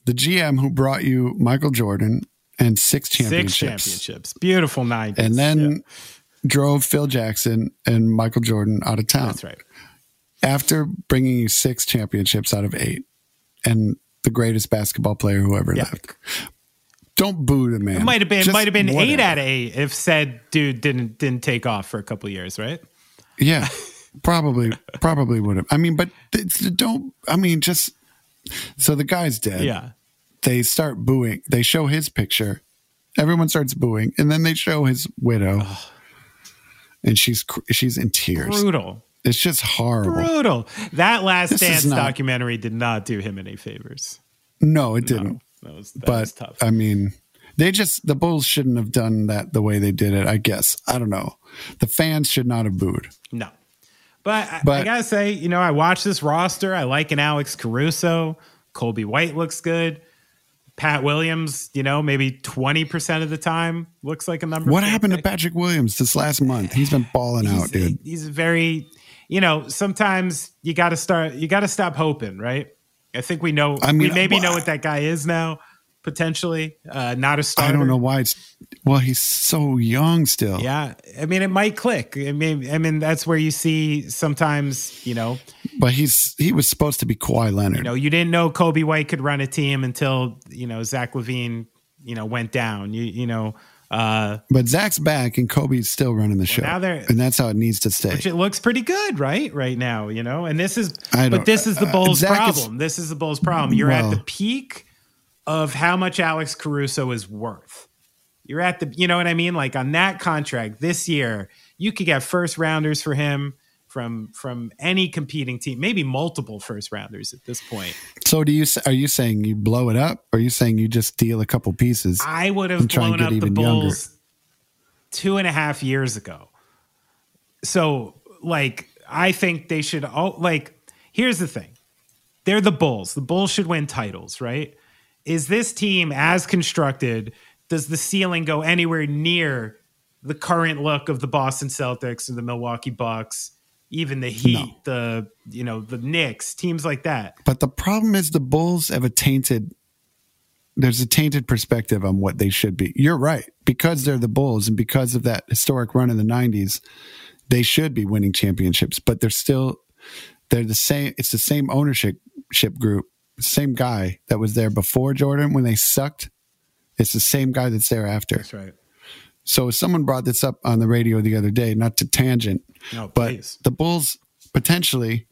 the GM who brought you Michael Jordan and six championships. Six championships. beautiful night, and then drove Phil Jackson and Michael Jordan out of town that's right. after bringing you six championships out of eight, and the greatest basketball player who ever Yeah. lived. Don't boo the man. It might have been Just might have been eight out of eight if said dude didn't didn't take off for a couple of years, right? Yeah, probably, probably would have. I mean, but it's, don't. I mean, just so the guy's dead. Yeah. They start booing. They show his picture. Everyone starts booing, and then they show his widow, and she's she's in tears. Brutal. It's just horrible. Brutal. That last This dance not- documentary did not do him any favors. No, it didn't. That was that was but tough. I mean, they just the Bulls shouldn't have done that the way they did it. I guess I don't know. The fans should not have booed. No. But, I, I gotta say, you know, I watch this roster. I like an Alex Caruso. Coby White looks good. Pat Williams, you know, maybe 20% of the time looks like a number. What happened to pick. Patrick Williams this last month? He's been balling out, dude. He's very, you know, sometimes you got to start, you got to stop hoping, right? I think we know, I mean, we maybe well, know what that guy is now, potentially. Uh, not a starter. I don't know why it's well, he's so young still. Yeah, I mean, it might click. I mean, I mean, that's where you see sometimes, you know, But he's he was supposed to be Kawhi Leonard. you know, you didn't know Coby White could run a team until you know Zach LaVine, you know, went down. You you know, uh, but Zach's back and Coby's still running the show. now they're- and that's how it needs to stay. which it looks pretty good, right? Right now, you know, and this is, I but this is the uh, Bulls' is- problem. this is the Bulls' problem. You're Well- at the peak of how much Alex Caruso is worth. You're at the, you know what I mean? Like on that contract this year, you could get first rounders for him from from any competing team, maybe multiple first rounders at this point. so do you are you saying you blow it up or are you saying you just deal a couple pieces? I would have blown up the even younger. Bulls two and a half years ago. So, like, I think they should. all like, here's the thing: they're the Bulls. The Bulls should win titles, right? Is this team as constructed? Does the ceiling go anywhere near the current look of the Boston Celtics or the Milwaukee Bucks, even the Heat, no. the you know the Knicks, teams like that? But the problem is the Bulls have a tainted. There's a tainted perspective on what they should be. You're right because they're the Bulls and because of that historic run in the '90s, they should be winning championships. But they're still they're the same. It's the same ownership group, same guy that was there before Jordan when they sucked. It's the same guy that's there after. That's right. So someone brought this up on the radio the other day, not to tangent, no, but please. the Bulls potentially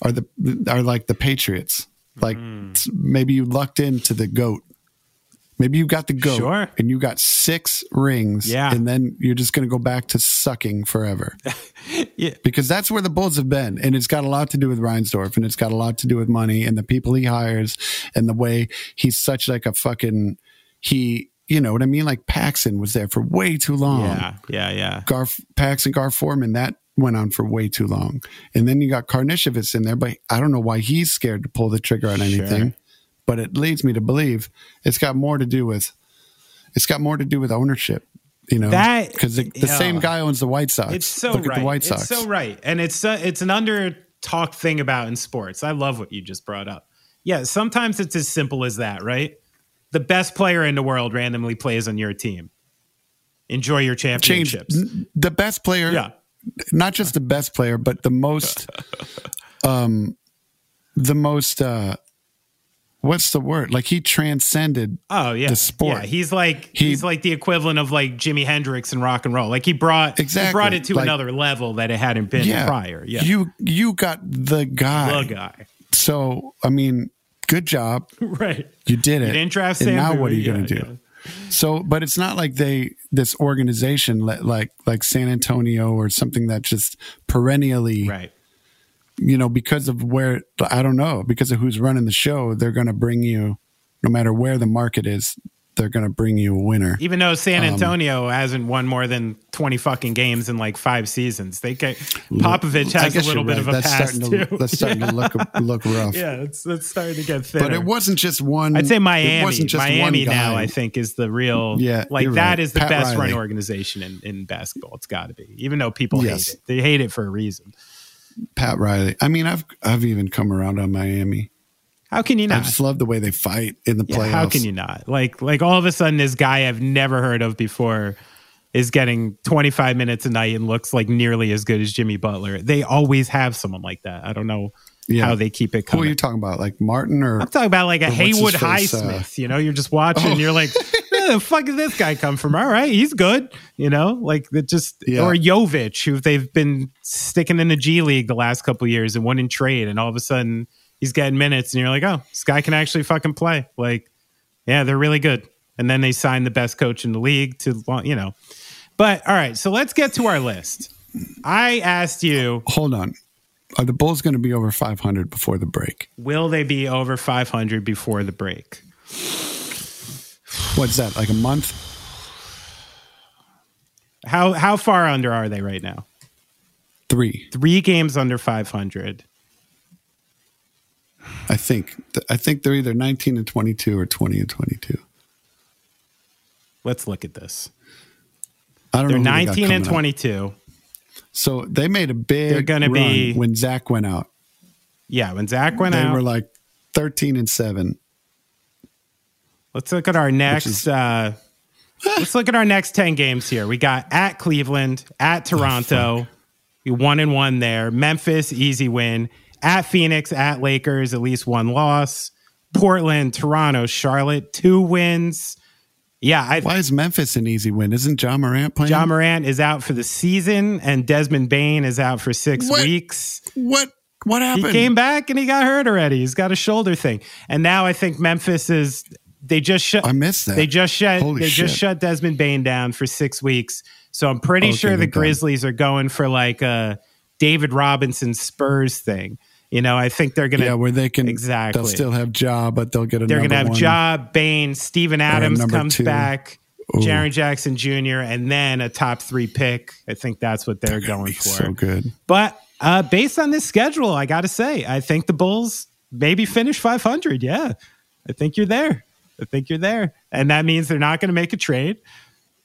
are the are like the Patriots. Like mm. maybe you lucked into the goat Maybe you got the goat sure. and you got six rings. Yeah. And then you're just going to go back to sucking forever. yeah. Because that's where the Bulls have been. And it's got a lot to do with Reinsdorf and it's got a lot to do with money and the people he hires and the way he's such like a fucking, he, you know what I mean? Like Paxson was there for way too long. Yeah. Yeah. Yeah. Gar, Paxson, Gar Forman, that went on for way too long. And then you got Karnisovas in there, but I don't know why he's scared to pull the trigger on anything. Sure but it leads me to believe it's got more to do with it's got more to do with ownership. You know, that because the, the same guy owns the White Sox. It's so Look right. The White Sox. It's so right, and it's uh, it's an under talk thing about in sports. I love what you just brought up. Yeah, sometimes it's as simple as that, right? The best player in the world randomly plays on your team. Enjoy your championships. Change, the best player, yeah. not just the best player, but the most, um, the most uh, what's the word? Like he transcended. Oh yeah, the sport. Yeah, he's like he, he's like the equivalent of like Jimi Hendrix and rock and roll. Like he brought exactly he brought it to like, another level that it hadn't been yeah, prior. Yeah, you you got the guy. The guy. So I mean, good job. right. You did it. You didn't draft and Sam now Bowie, what are you yeah, going to do? Yeah. So, but it's not like they this organization like like San Antonio or something that just perennially right you know, because of where I don't know, because of who's running the show, they're going to bring you no matter where the market is, they're going to bring you a winner. Even though San um, Antonio um, hasn't won more than 20 fucking games in like five seasons, they get Popovich has a little bit right. of a that's pass starting too. That's starting yeah. to look look rough. Yeah, it's, it's starting to get thinner. But it wasn't just one. I'd say Miami. It wasn't just Miami now, I think, is the real. Yeah, like that right. is the Pat best Riley. run organization in, in basketball. It's got to be, even though people Yes. hate it. They hate it for a reason. Pat Riley. I mean, I've I've even come around on Miami. How can you not? I just love the way they fight in the Yeah, playoffs. how can you not? Like, like all of a sudden, this guy I've never heard of before is getting 25 minutes a night and looks like nearly as good as Jimmy Butler. They always have someone like that. I don't know Yeah. how they keep it Who coming. are you talking about? Like Martin or I'm talking about like a Or what's his Haywood uh, Highsmith. you know, you're just watching, Oh. and you're like, where the fuck did this guy come from? All right, he's good. You know, like it just Yeah. or Jovic, who they've been sticking in the G League the last couple of years and won in trade, and all of a sudden he's getting minutes, and you're like, oh, this guy can actually fucking play. Like, yeah, they're really good. And then they signed the best coach in the league to, you know. But all right, so let's get to our list. I asked you, hold on. Are the Bulls going to be over 500 before the break? will they be over 500 before the break? What's that? Like a month? How how far under are they right now? Three, Three games under 500. I think. I think they're either 19 and 22 or 20 and 22. Let's look at this. I don't They're know. they got 19 and up. 22. So they made a big. They're gonna run be- when Zach went out. Yeah, when Zach went they out. They were like 13 and seven. Let's look at our next. is- uh, let's look at our next 10 games here. We got at Cleveland, at Toronto. we one and one there. Memphis, easy win. At Phoenix, at Lakers, at least one loss. Portland, Toronto, Charlotte, two wins. Yeah, I Why is Memphis an easy win? Isn't Ja Morant playing? Ja Morant is out for the season, and Desmond Bane is out for six What? weeks. what? What happened? He came back and he got hurt already. He's got a shoulder thing, and now I think Memphis is. They just shut. I missed that. They just shut. Holy they just shut Desmond Bane down for six weeks. So I'm pretty Okay, sure the they're done. Grizzlies are going for like a David Robinson Spurs thing. You know, I think they're gonna. yeah, where they can Exactly. They'll still have job, but they'll get a. they're gonna have one. Job Bane, Steven Adams comes two. back. Ooh. Jaren Jackson Jr. and then a top three pick. I think that's what they're They're going for. So good. But uh, based on this schedule, I got to say, I think the Bulls maybe finish 500. Yeah, I think you're there. I think you're there, and that means they're not going to make a trade,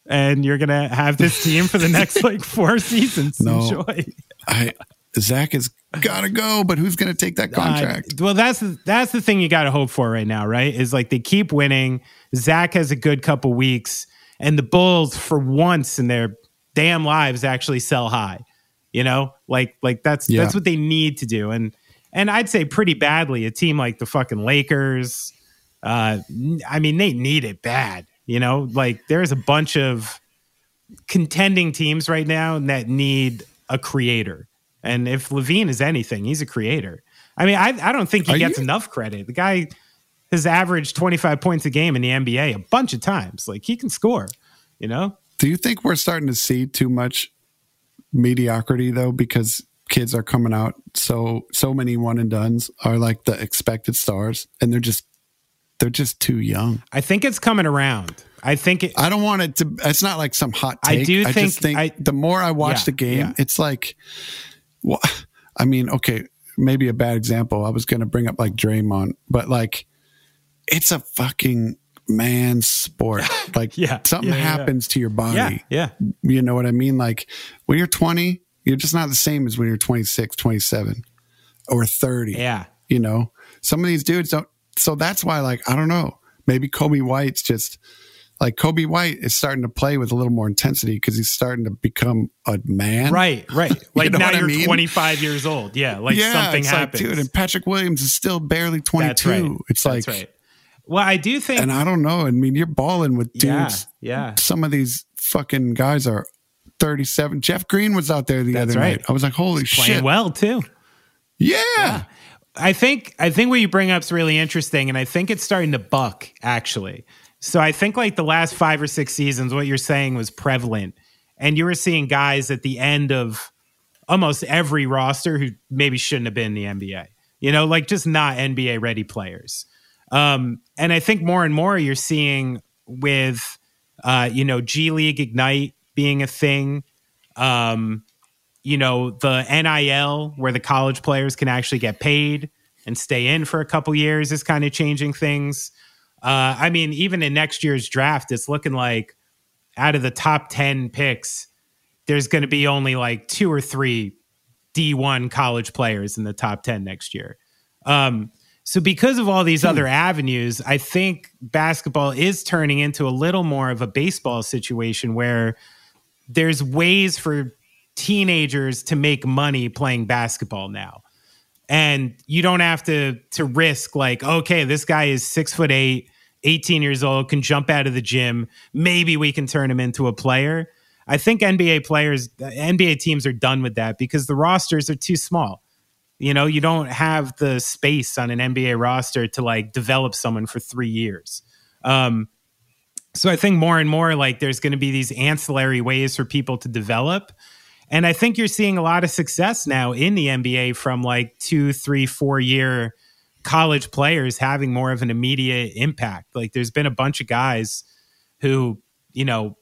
and you're going to have this team for the next like four seasons. No. Enjoy. I Zach has got to go, but who's going to take that contract? Uh, well, that's that's the thing you got to hope for right now, right? Is like they keep winning. Zach has a good couple weeks, and the Bulls, for once in their damn lives, actually sell high. You know, like like that's Yeah. that's what they need to do, and and I'd say pretty badly. A team like the fucking Lakers, uh, I mean, they need it bad. You know, like there's a bunch of contending teams right now that need a creator. And if LaVine is anything, he's a creator. I mean, I, I don't think he Are gets you- enough credit. The guy has averaged 25 points a game in the NBA a bunch of times. Like he can score, you know? Do you think we're starting to see too much mediocrity though? Because kids are coming out so so many one and duns are like the expected stars, and they're just they're just too young. I think it's coming around. I think it, I don't want it to. It's not like some hot I do I think- just think I- the more I watch Yeah, the game, yeah. it's like, well, I mean, okay, maybe a bad example. I was going to bring up like Draymond, but like, it's a fucking man sport. Like, Yeah, something yeah. happens to your body. yeah, yeah. You know what I mean? Like when you're 20, you're just not the same as when you're 26, 27, or 30 Yeah. you know some of these dudes don't so that's why like i don't know maybe coby white's just like coby white is starting to play with a little more intensity because he's starting to become a man Right, right. Like know now you're mean? 25 years old. Yeah. Like yeah something happens. like dude and patrick williams is still barely 22 That's right. it's like That's right. Well, I do think. and i don't know i mean you're balling with dudes Yeah. some of these fucking guys are 37 jeff green was out there the That's other right. night i was like holy Playing shit well, too. yeah. I think I think what you bring up is really interesting, and I think it's starting to buck actually. So I think like the last five or six seasons, what you're saying was prevalent, and you were seeing guys at the end of almost every roster who maybe shouldn't have been in the NBA. You know, like just not NBA ready players. Um, and I think more and more you're seeing with uh, you know G League Ignite being a thing. Um, you know the NIL where the college players can actually get paid and stay in for a couple years is kind of changing things. Uh, I mean, even in next year's draft, it's looking like out of the top ten picks, there's going to be only like two or three D1 college players in the top 10 next year. Um, so, because of all these other avenues, I think basketball is turning into a little more of a baseball situation where there's ways for teenagers to make money playing basketball now. And you don't have to to risk like, okay, this guy is six foot eight, 18 years old, can jump out of the gym. Maybe we can turn him into a player. I think NBA players, NBA teams are done with that because the rosters are too small. You know, you don't have the space on an NBA roster to like develop someone for three years. Um, so I think more and more like there's going to be these ancillary ways for people to develop. And I think you're seeing a lot of success now in the NBA from like two, three, four year college players having more of an immediate impact. Like there's been a bunch of guys who, you know,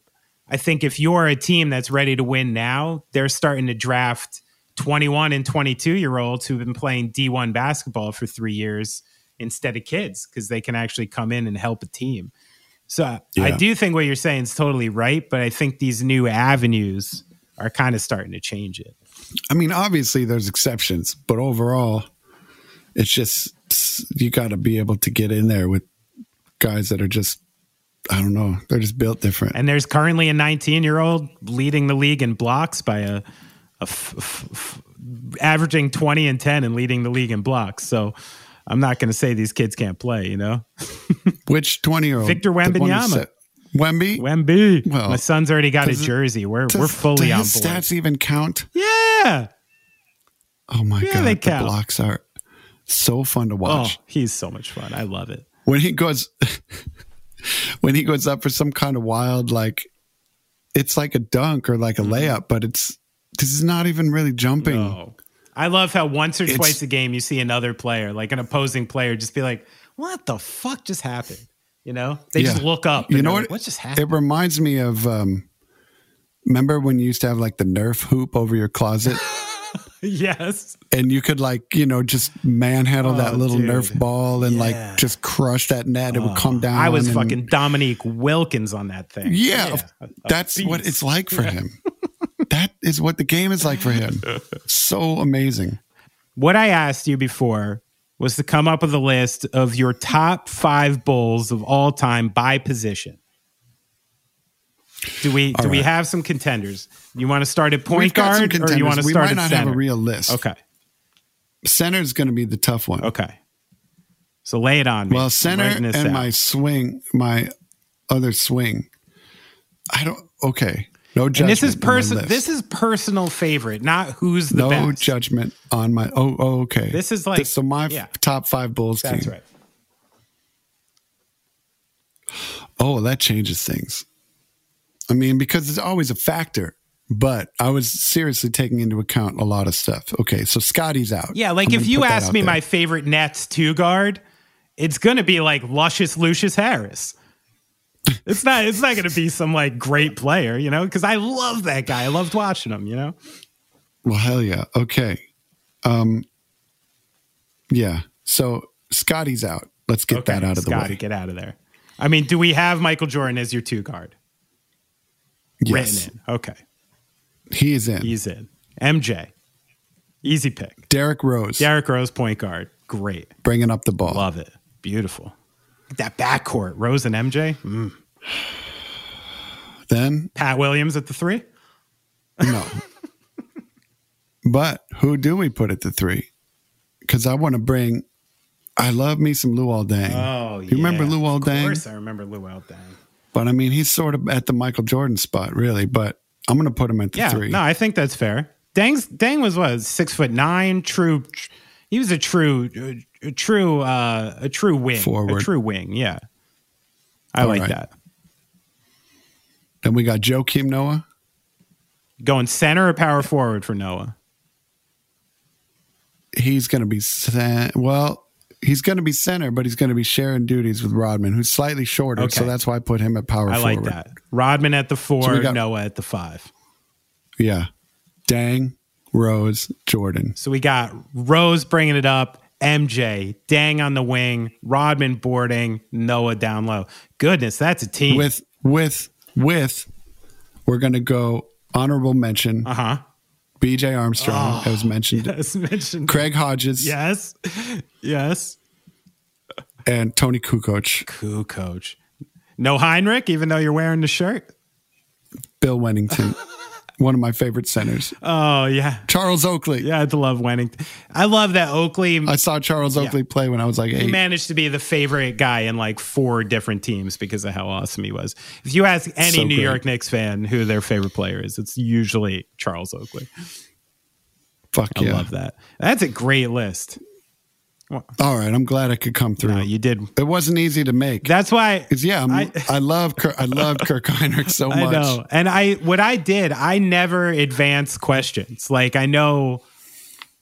I think if you're a team that's ready to win now, they're starting to draft 21 and 22 year olds who've been playing D1 basketball for three years instead of kids because they can actually come in and help a team. So I do think what you're saying is totally right, but I think these new avenues are kind of starting to change it. I mean, obviously there's exceptions, but overall, it's just you got to be able to get in there with guys that are just I don't know, they're just built different. And there's currently a 19 year old leading the league in blocks by a, a f- f- f- averaging 20 and 10 and leading the league in blocks. So I'm not going to say these kids can't play, you know? Which 20 year old? Victor Wembanyama. Wemby? Wemby. Well, My son's already got a does it- jersey. We're Does- we're fully on board. stats even count? Yeah. Oh my Yeah, god, they the count. blocks are so fun to watch. Oh, he's so much fun. I love it. When he goes when he goes up for some kind of wild like it's like a dunk or like a layup, but it's this is not even really jumping. Mm-hmm. No. I love how once or It's- twice a game you see another player, like an opposing player, just be like, "What the fuck just happened?" You know, they just look up. You know what? like, What just happened? It reminds me of um remember when you used to have like the Nerf hoop over your closet yes. and you could like you know just manhandle Oh, that little dude. Nerf ball and Yeah. like just crush that net. It would come down. I was and- fucking Dominique Wilkins on that thing. Yeah, a- a that's what it's like for him. that is what the game is like for him. So amazing. What I asked you before was to come up with a list of your top five Bulls of all time by position. Do we do All we have some contenders? You want to start at point We've guard, or you want to. We start might not center? have a real list. okay, Center is going to be the tough one. okay. So lay it on me. Well, center and out. my swing, my other swing. I don't. Okay, no judgment. and this is on my person. list. This is personal favorite, not who's the no best. No judgment on my. Oh, oh, okay. This is like- so my yeah. top five Bulls That's team. right. Oh, that changes things. I mean, because it's always a factor. But I was seriously taking into account a lot of stuff. Okay, so Scottie's out. Yeah, like I'm if you ask me there. my favorite Nets two guard, it's gonna be like luscious Lucious Harris. It's not. It's not gonna be some like great player, you know, because I love that guy. I loved watching him. You know. Well, hell yeah. Okay. Um. Yeah. So Scottie's out. Let's get that out of Scottie, the way. get out of there. I mean, do we have Michael Jordan as your two guard Yes, written in? Okay, he is in. he's in. MJ, easy pick. Derrick Rose Derrick Rose, point guard, great. bringing up the ball. Love it. Beautiful. That backcourt, Rose and MJ. Mm. Then Pat Williams at the three. no. but who do we put at the three? Because I want to bring. I love me some Luol Deng. Oh, yeah. you remember Luol Of course, I remember Luol Deng. But I mean, he's sort of at the Michael Jordan spot, really. But I'm going to put him at the Yeah, three. no, I think that's fair. Deng's Deng was what six foot nine, true. He was a true, a true, uh, a true wing, a true wing. Yeah, I All like right. that. Then we got Joakim Noah. Going center or power forward for Noah. He's going to be cen- well. He's going to be center, but he's going to be sharing duties with Rodman, who's slightly shorter. Okay. So that's why I put him at power I forward. like that. Rodman at the four, So got- Noah at the five. Yeah, Deng, Rose, Jordan. So we got Rose bringing it up, MJ, Deng on the wing, Rodman boarding, Noah down low. Goodness, that's a team. With with with, we're going to go honorable mention. uh huh. B.J. Armstrong, as mentioned. As mentioned. Craig Hodges Yes. Yes. and Toni Kukoc, coach. No Hinrich, even though you're wearing the shirt. Bill Wennington, one of my favorite centers. Oh yeah. Charles Oakley. Yeah, I love Wennington. I love that Oakley I saw Charles Oakley play when I was like eight. he managed to be the favorite guy in like four different teams because of how awesome he was. If you ask any So New great. York Knicks fan who their favorite player is, it's usually Charles Oakley. Fuck I yeah. love that. That's a great list. All right, I'm glad I could come through. No, you did. it wasn't easy to make. That's why 'Cause, yeah, I'm, I- I, love Kirk, I love Kirk Hinrich so much. I know. And I what I did, I never advance questions. Like I know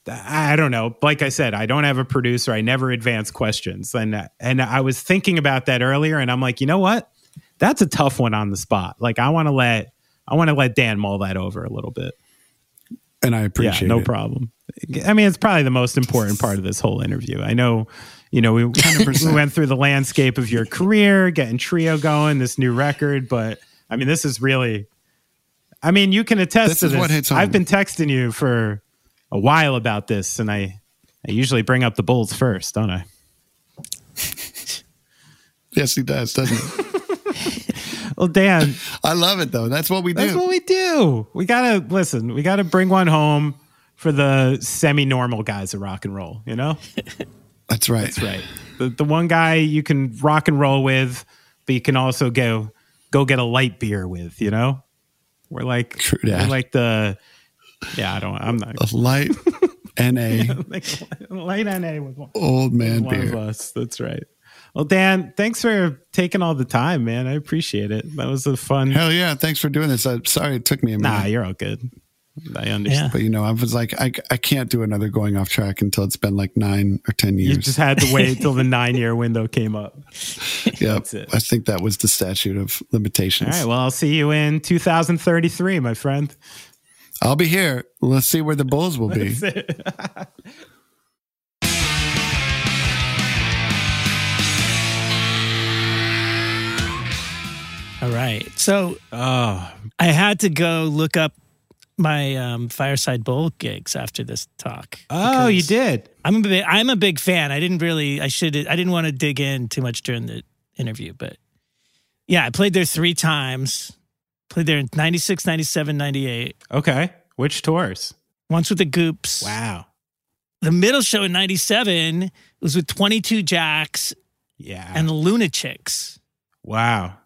I don't know. Like I said, I don't have a producer. I never advance questions. And and I was thinking about that earlier and I'm like, "You know what? That's a tough one on the spot. Like I want to let I want to let Dan mull that over a little bit. And I appreciate yeah, no it. problem. I mean, it's probably the most important part of this whole interview. I know, you know, we, we 100%. went through the landscape of your career, getting trio going, this new record, but I mean, this is really. I mean, you can attest This to is this. what hits home. I've been texting you for a while about this, and I, I usually bring up the Bulls first, don't I? Yes, he does, doesn't he? Well, Dan, I love it though. That's what we do. that's what we do. We gotta listen. We gotta bring one home for the semi-normal guys of rock and roll. You know. That's right. That's right. The the one guy you can rock and roll with, but you can also go go get a light beer with. You know, we're like True we're like the yeah. I don't. I'm not A light NA like light NA with one, old man one of us. That's right. Well, Dan, thanks for taking all the time, man. I appreciate it. That was a fun. Hell yeah! Thanks for doing this. I'm sorry it took me a minute. Nah, you're all good. I understand. Yeah. But you know, I was like, I, I can't do another going off track until it's been like nine or ten years. You just had to wait till the nine year window came up. yeah. I think that was the statute of limitations. All right. Well, I'll see you in 2033, my friend. I'll be here. Let's see where the Bulls will be. right. So oh, I had to go look up my um, Fireside Bowl gigs after this talk. oh, you did. I'm a big, I'm a big fan. I didn't really, I should, I didn't want to dig in too much during the interview, but yeah, I played there three times. Played there in 96, 97, 98. Okay. Which tours? Once with the Goops. Wow. The middle show in 97 was with 22 Jacks Yeah. and the Lunatics. wow.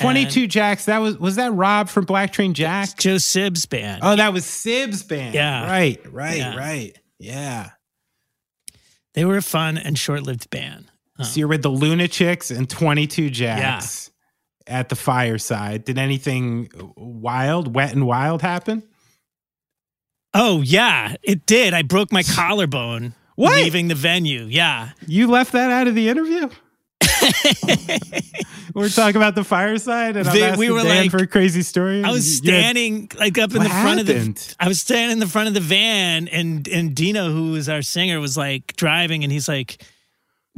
22 Jacks. That was was that Rob from Black Train Jack? Joe Sib's band. Oh, that was Sib's band. Yeah. Right, right, Yeah. right. Yeah. They were a fun and short lived band. So you're with the Lunatics and 22 Jacks at the fireside. Did anything wild, wet and wild happen? oh, yeah, it did. I broke my collarbone What? leaving the venue. Yeah. You left that out of the interview? we're talking about the fireside and we were Dan like- for a crazy story. I was had- standing like up in the front of happened? the I was standing in the front of the van and and Dino who was our singer was like driving and he's like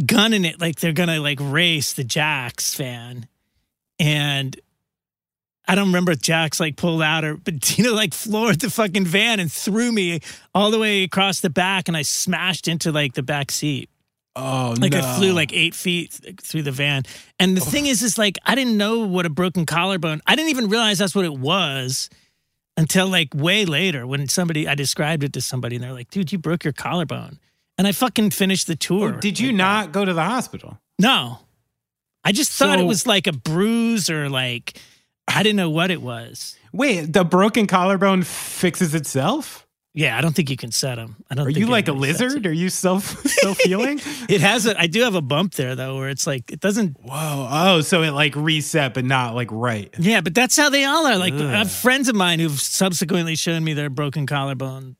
gunning it like they're gonna like race the Jacks fan. And I don't remember if Jacks like pulled out or but Dino like floored the fucking van and threw me all the way across the back and I smashed into like the back seat. Oh, Like no. I flew like eight feet through the van. And the oh. thing is, is like I didn't know what a broken collarbone. I didn't even realize that's what it was until like way later when somebody I described it to somebody and they're like, "Dude, you broke your collarbone." And I fucking finished the tour. Oh, did you like that. not go to the hospital? No, I just thought it was like a bruise or like I didn't know what it was. Wait, the broken collarbone fixes itself? Yeah, I don't think you can set them. I don't. Are you like a lizard? Are you self self healing? It. it has a. I do have a bump there though, where it's like it doesn't Whoa! Oh, so it like reset, but not like right. Yeah, but that's how they all are. Like I have friends of mine who've subsequently shown me their broken collarbone.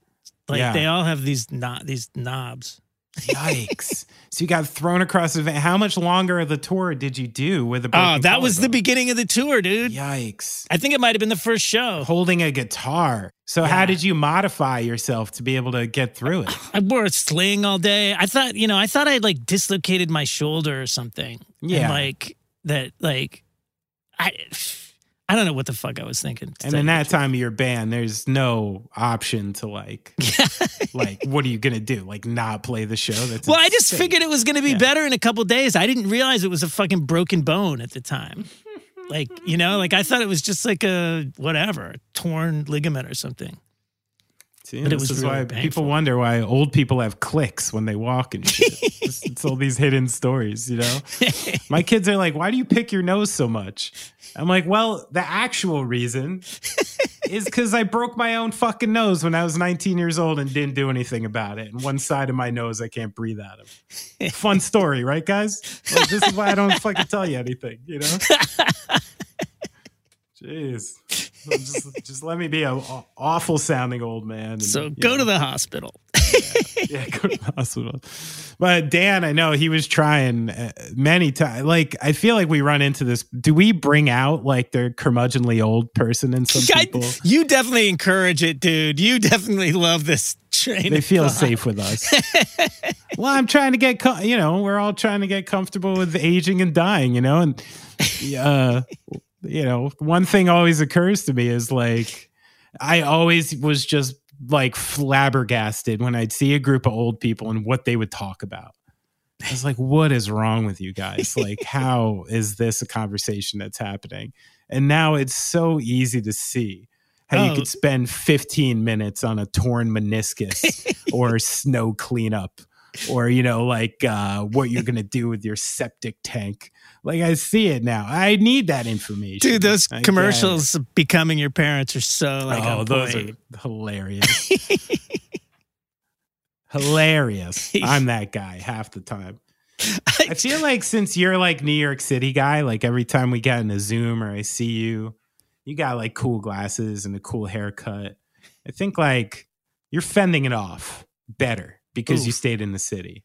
Like Yeah. they all have these not these knobs. Yikes! so you got thrown across the van. How much longer of the tour did you do with the? Oh, that was the beginning of the tour, dude. Yikes! I think it might have been the first show. Holding a guitar. So how did you modify yourself to be able to get through it? I wore a sling all day. I thought, you know, I thought I like dislocated my shoulder or something. And, Yeah. like that, like I, I don't know what the fuck I was thinking. And in that time of your band, there's no option to like, like, what are you gonna do? Like, not play the show? That's Well, I just figured it was to be Yeah. better in a couple days. I didn't realize it was a fucking broken bone at the time. like, you know, like I thought it was just like a whatever, torn ligament or something. See, but it this was is really why painful. people wonder why old people have clicks when they walk and shit. it's, it's all these hidden stories, you know. My kids are like, "Why do you pick your nose so much?" I'm like, "Well, the actual reason is because I broke my own fucking nose when I was 19 years old and didn't do anything about it. And one side of my nose I can't breathe out of. Fun story, right, guys? Like, this is why I don't fucking tell you anything, you know." Jeez. Just, just let me be a, a awful sounding old man. and, So go know. to the hospital. yeah, go to the hospital. But Dan, I know he was trying uh, many times. Like, I feel like we run into this. Do we bring out like the curmudgeonly old person in some I- people? you definitely encourage it, dude. You definitely love this train. They feel thought. safe with us. well, I'm trying to get, co- you know, we're all trying to get comfortable with aging and dying, you know, and uh, you know, one thing always occurs to me is like, I always was just like flabbergasted when I'd see a group of old people and what they would talk about. I was like, what is wrong with you guys? Like, how is this a conversation that's happening? And now it's so easy to see how you Oh. could spend 15 minutes on a torn meniscus or snow cleanup or, you know, like uh, what you're going to do with your septic tank. Like, I see it now. I need that information. Dude, those I commercials becoming your parents are so like oh, those point. are hilarious. hilarious. I'm that guy half the time. I feel like since you're like New York City guy, like every time we get in a Zoom or I see you, you got like cool glasses and a cool haircut. I think like you're fending it off better because you stayed in the city.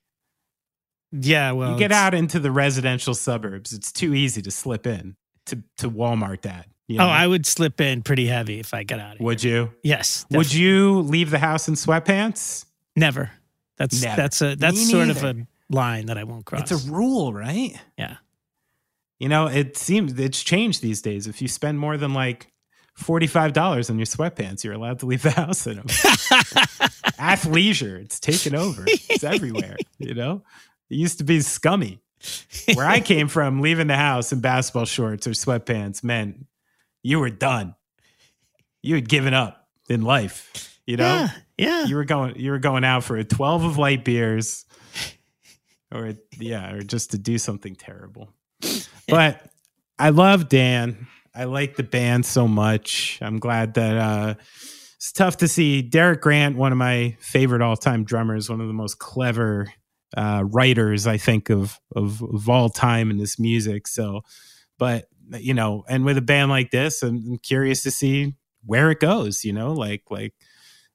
Yeah, well, you get out into the residential suburbs, it's too easy to slip in to to Walmart dad. You Oh. I would slip in pretty heavy if I got out of here. would you? Yes. Would you leave the house in sweatpants? Never. That's Never. that's a that's Me sort of a line that I won't cross. It's a rule, right? yeah. You know, it seems it's changed these days. If you spend more than like forty-five dollars on your sweatpants, you're allowed to leave the house in them. Athleisure, it's taken over. It's everywhere. You know, it used to be scummy. Where I came from, leaving the house in basketball shorts or sweatpants meant you were done. You had given up in life. You know, Yeah. Yeah. you were going you were going out for a 12 of light beers or yeah or just to do something terrible but i love dan i like the band so much i'm glad that uh it's tough to see derek grant one of my favorite all-time drummers one of the most clever uh writers i think of of, of all time in this music so but you know and with a band like this i'm, I'm curious to see where it goes you know like like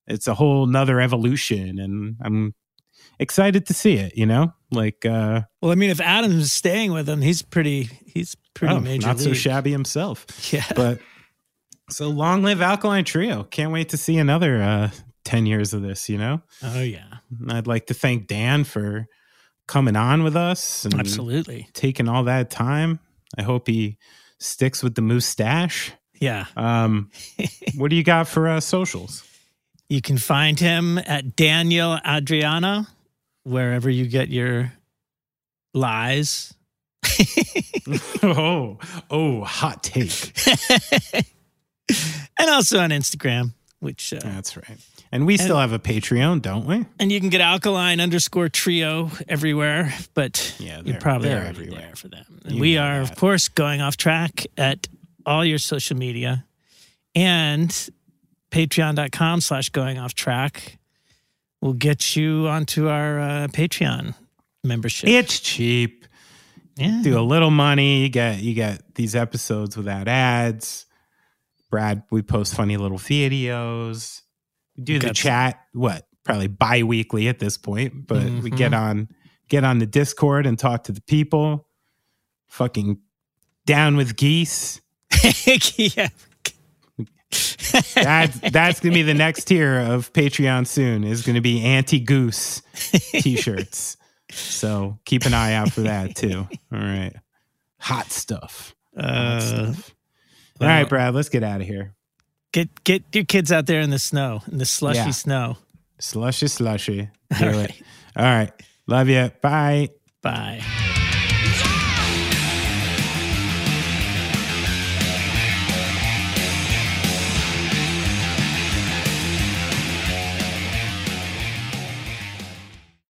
it's a whole nother evolution and i'm excited to see it you know like uh Well, I mean, if Atom's staying with him, he's pretty. He's pretty oh, major. not so shabby himself Yeah. but so long live alkaline trio can't wait to see another uh 10 years of this you know oh yeah. I'd like to thank Dan for coming on with us. And absolutely. taking all that time i hope he sticks with the moustache Yeah. um what do you got for uh socials You can find him at Daniel Andriano, wherever you get your lies. oh oh hot take and also on Instagram, which uh, That's right. And we still have a Patreon, don't we? and you can get alkaline underscore trio everywhere, but Yeah, you're they're- probably they're everywhere. there for them. And we are, of course, going off track at all your social media and patreon.com slash going off track will get you onto our uh, Patreon membership. It's cheap. yeah. Do a little money. You get you get these episodes without ads. Brad, we post funny little videos. We do the chat. What? Probably bi-weekly at this point, but we Mhm. get on get on the Discord and talk to the people. Fucking down with geese. yeah. That's that's gonna be the next tier of Patreon soon. Is gonna be anti goose t-shirts. So keep an eye out for that too. All right, hot stuff. Hot Uh, stuff. All right, Brad, let's get out of here. Get get your kids out there in the snow, in the slushy Yeah. snow. Slushy, slushy. Do All it. right. All right. Love you. Bye. Bye.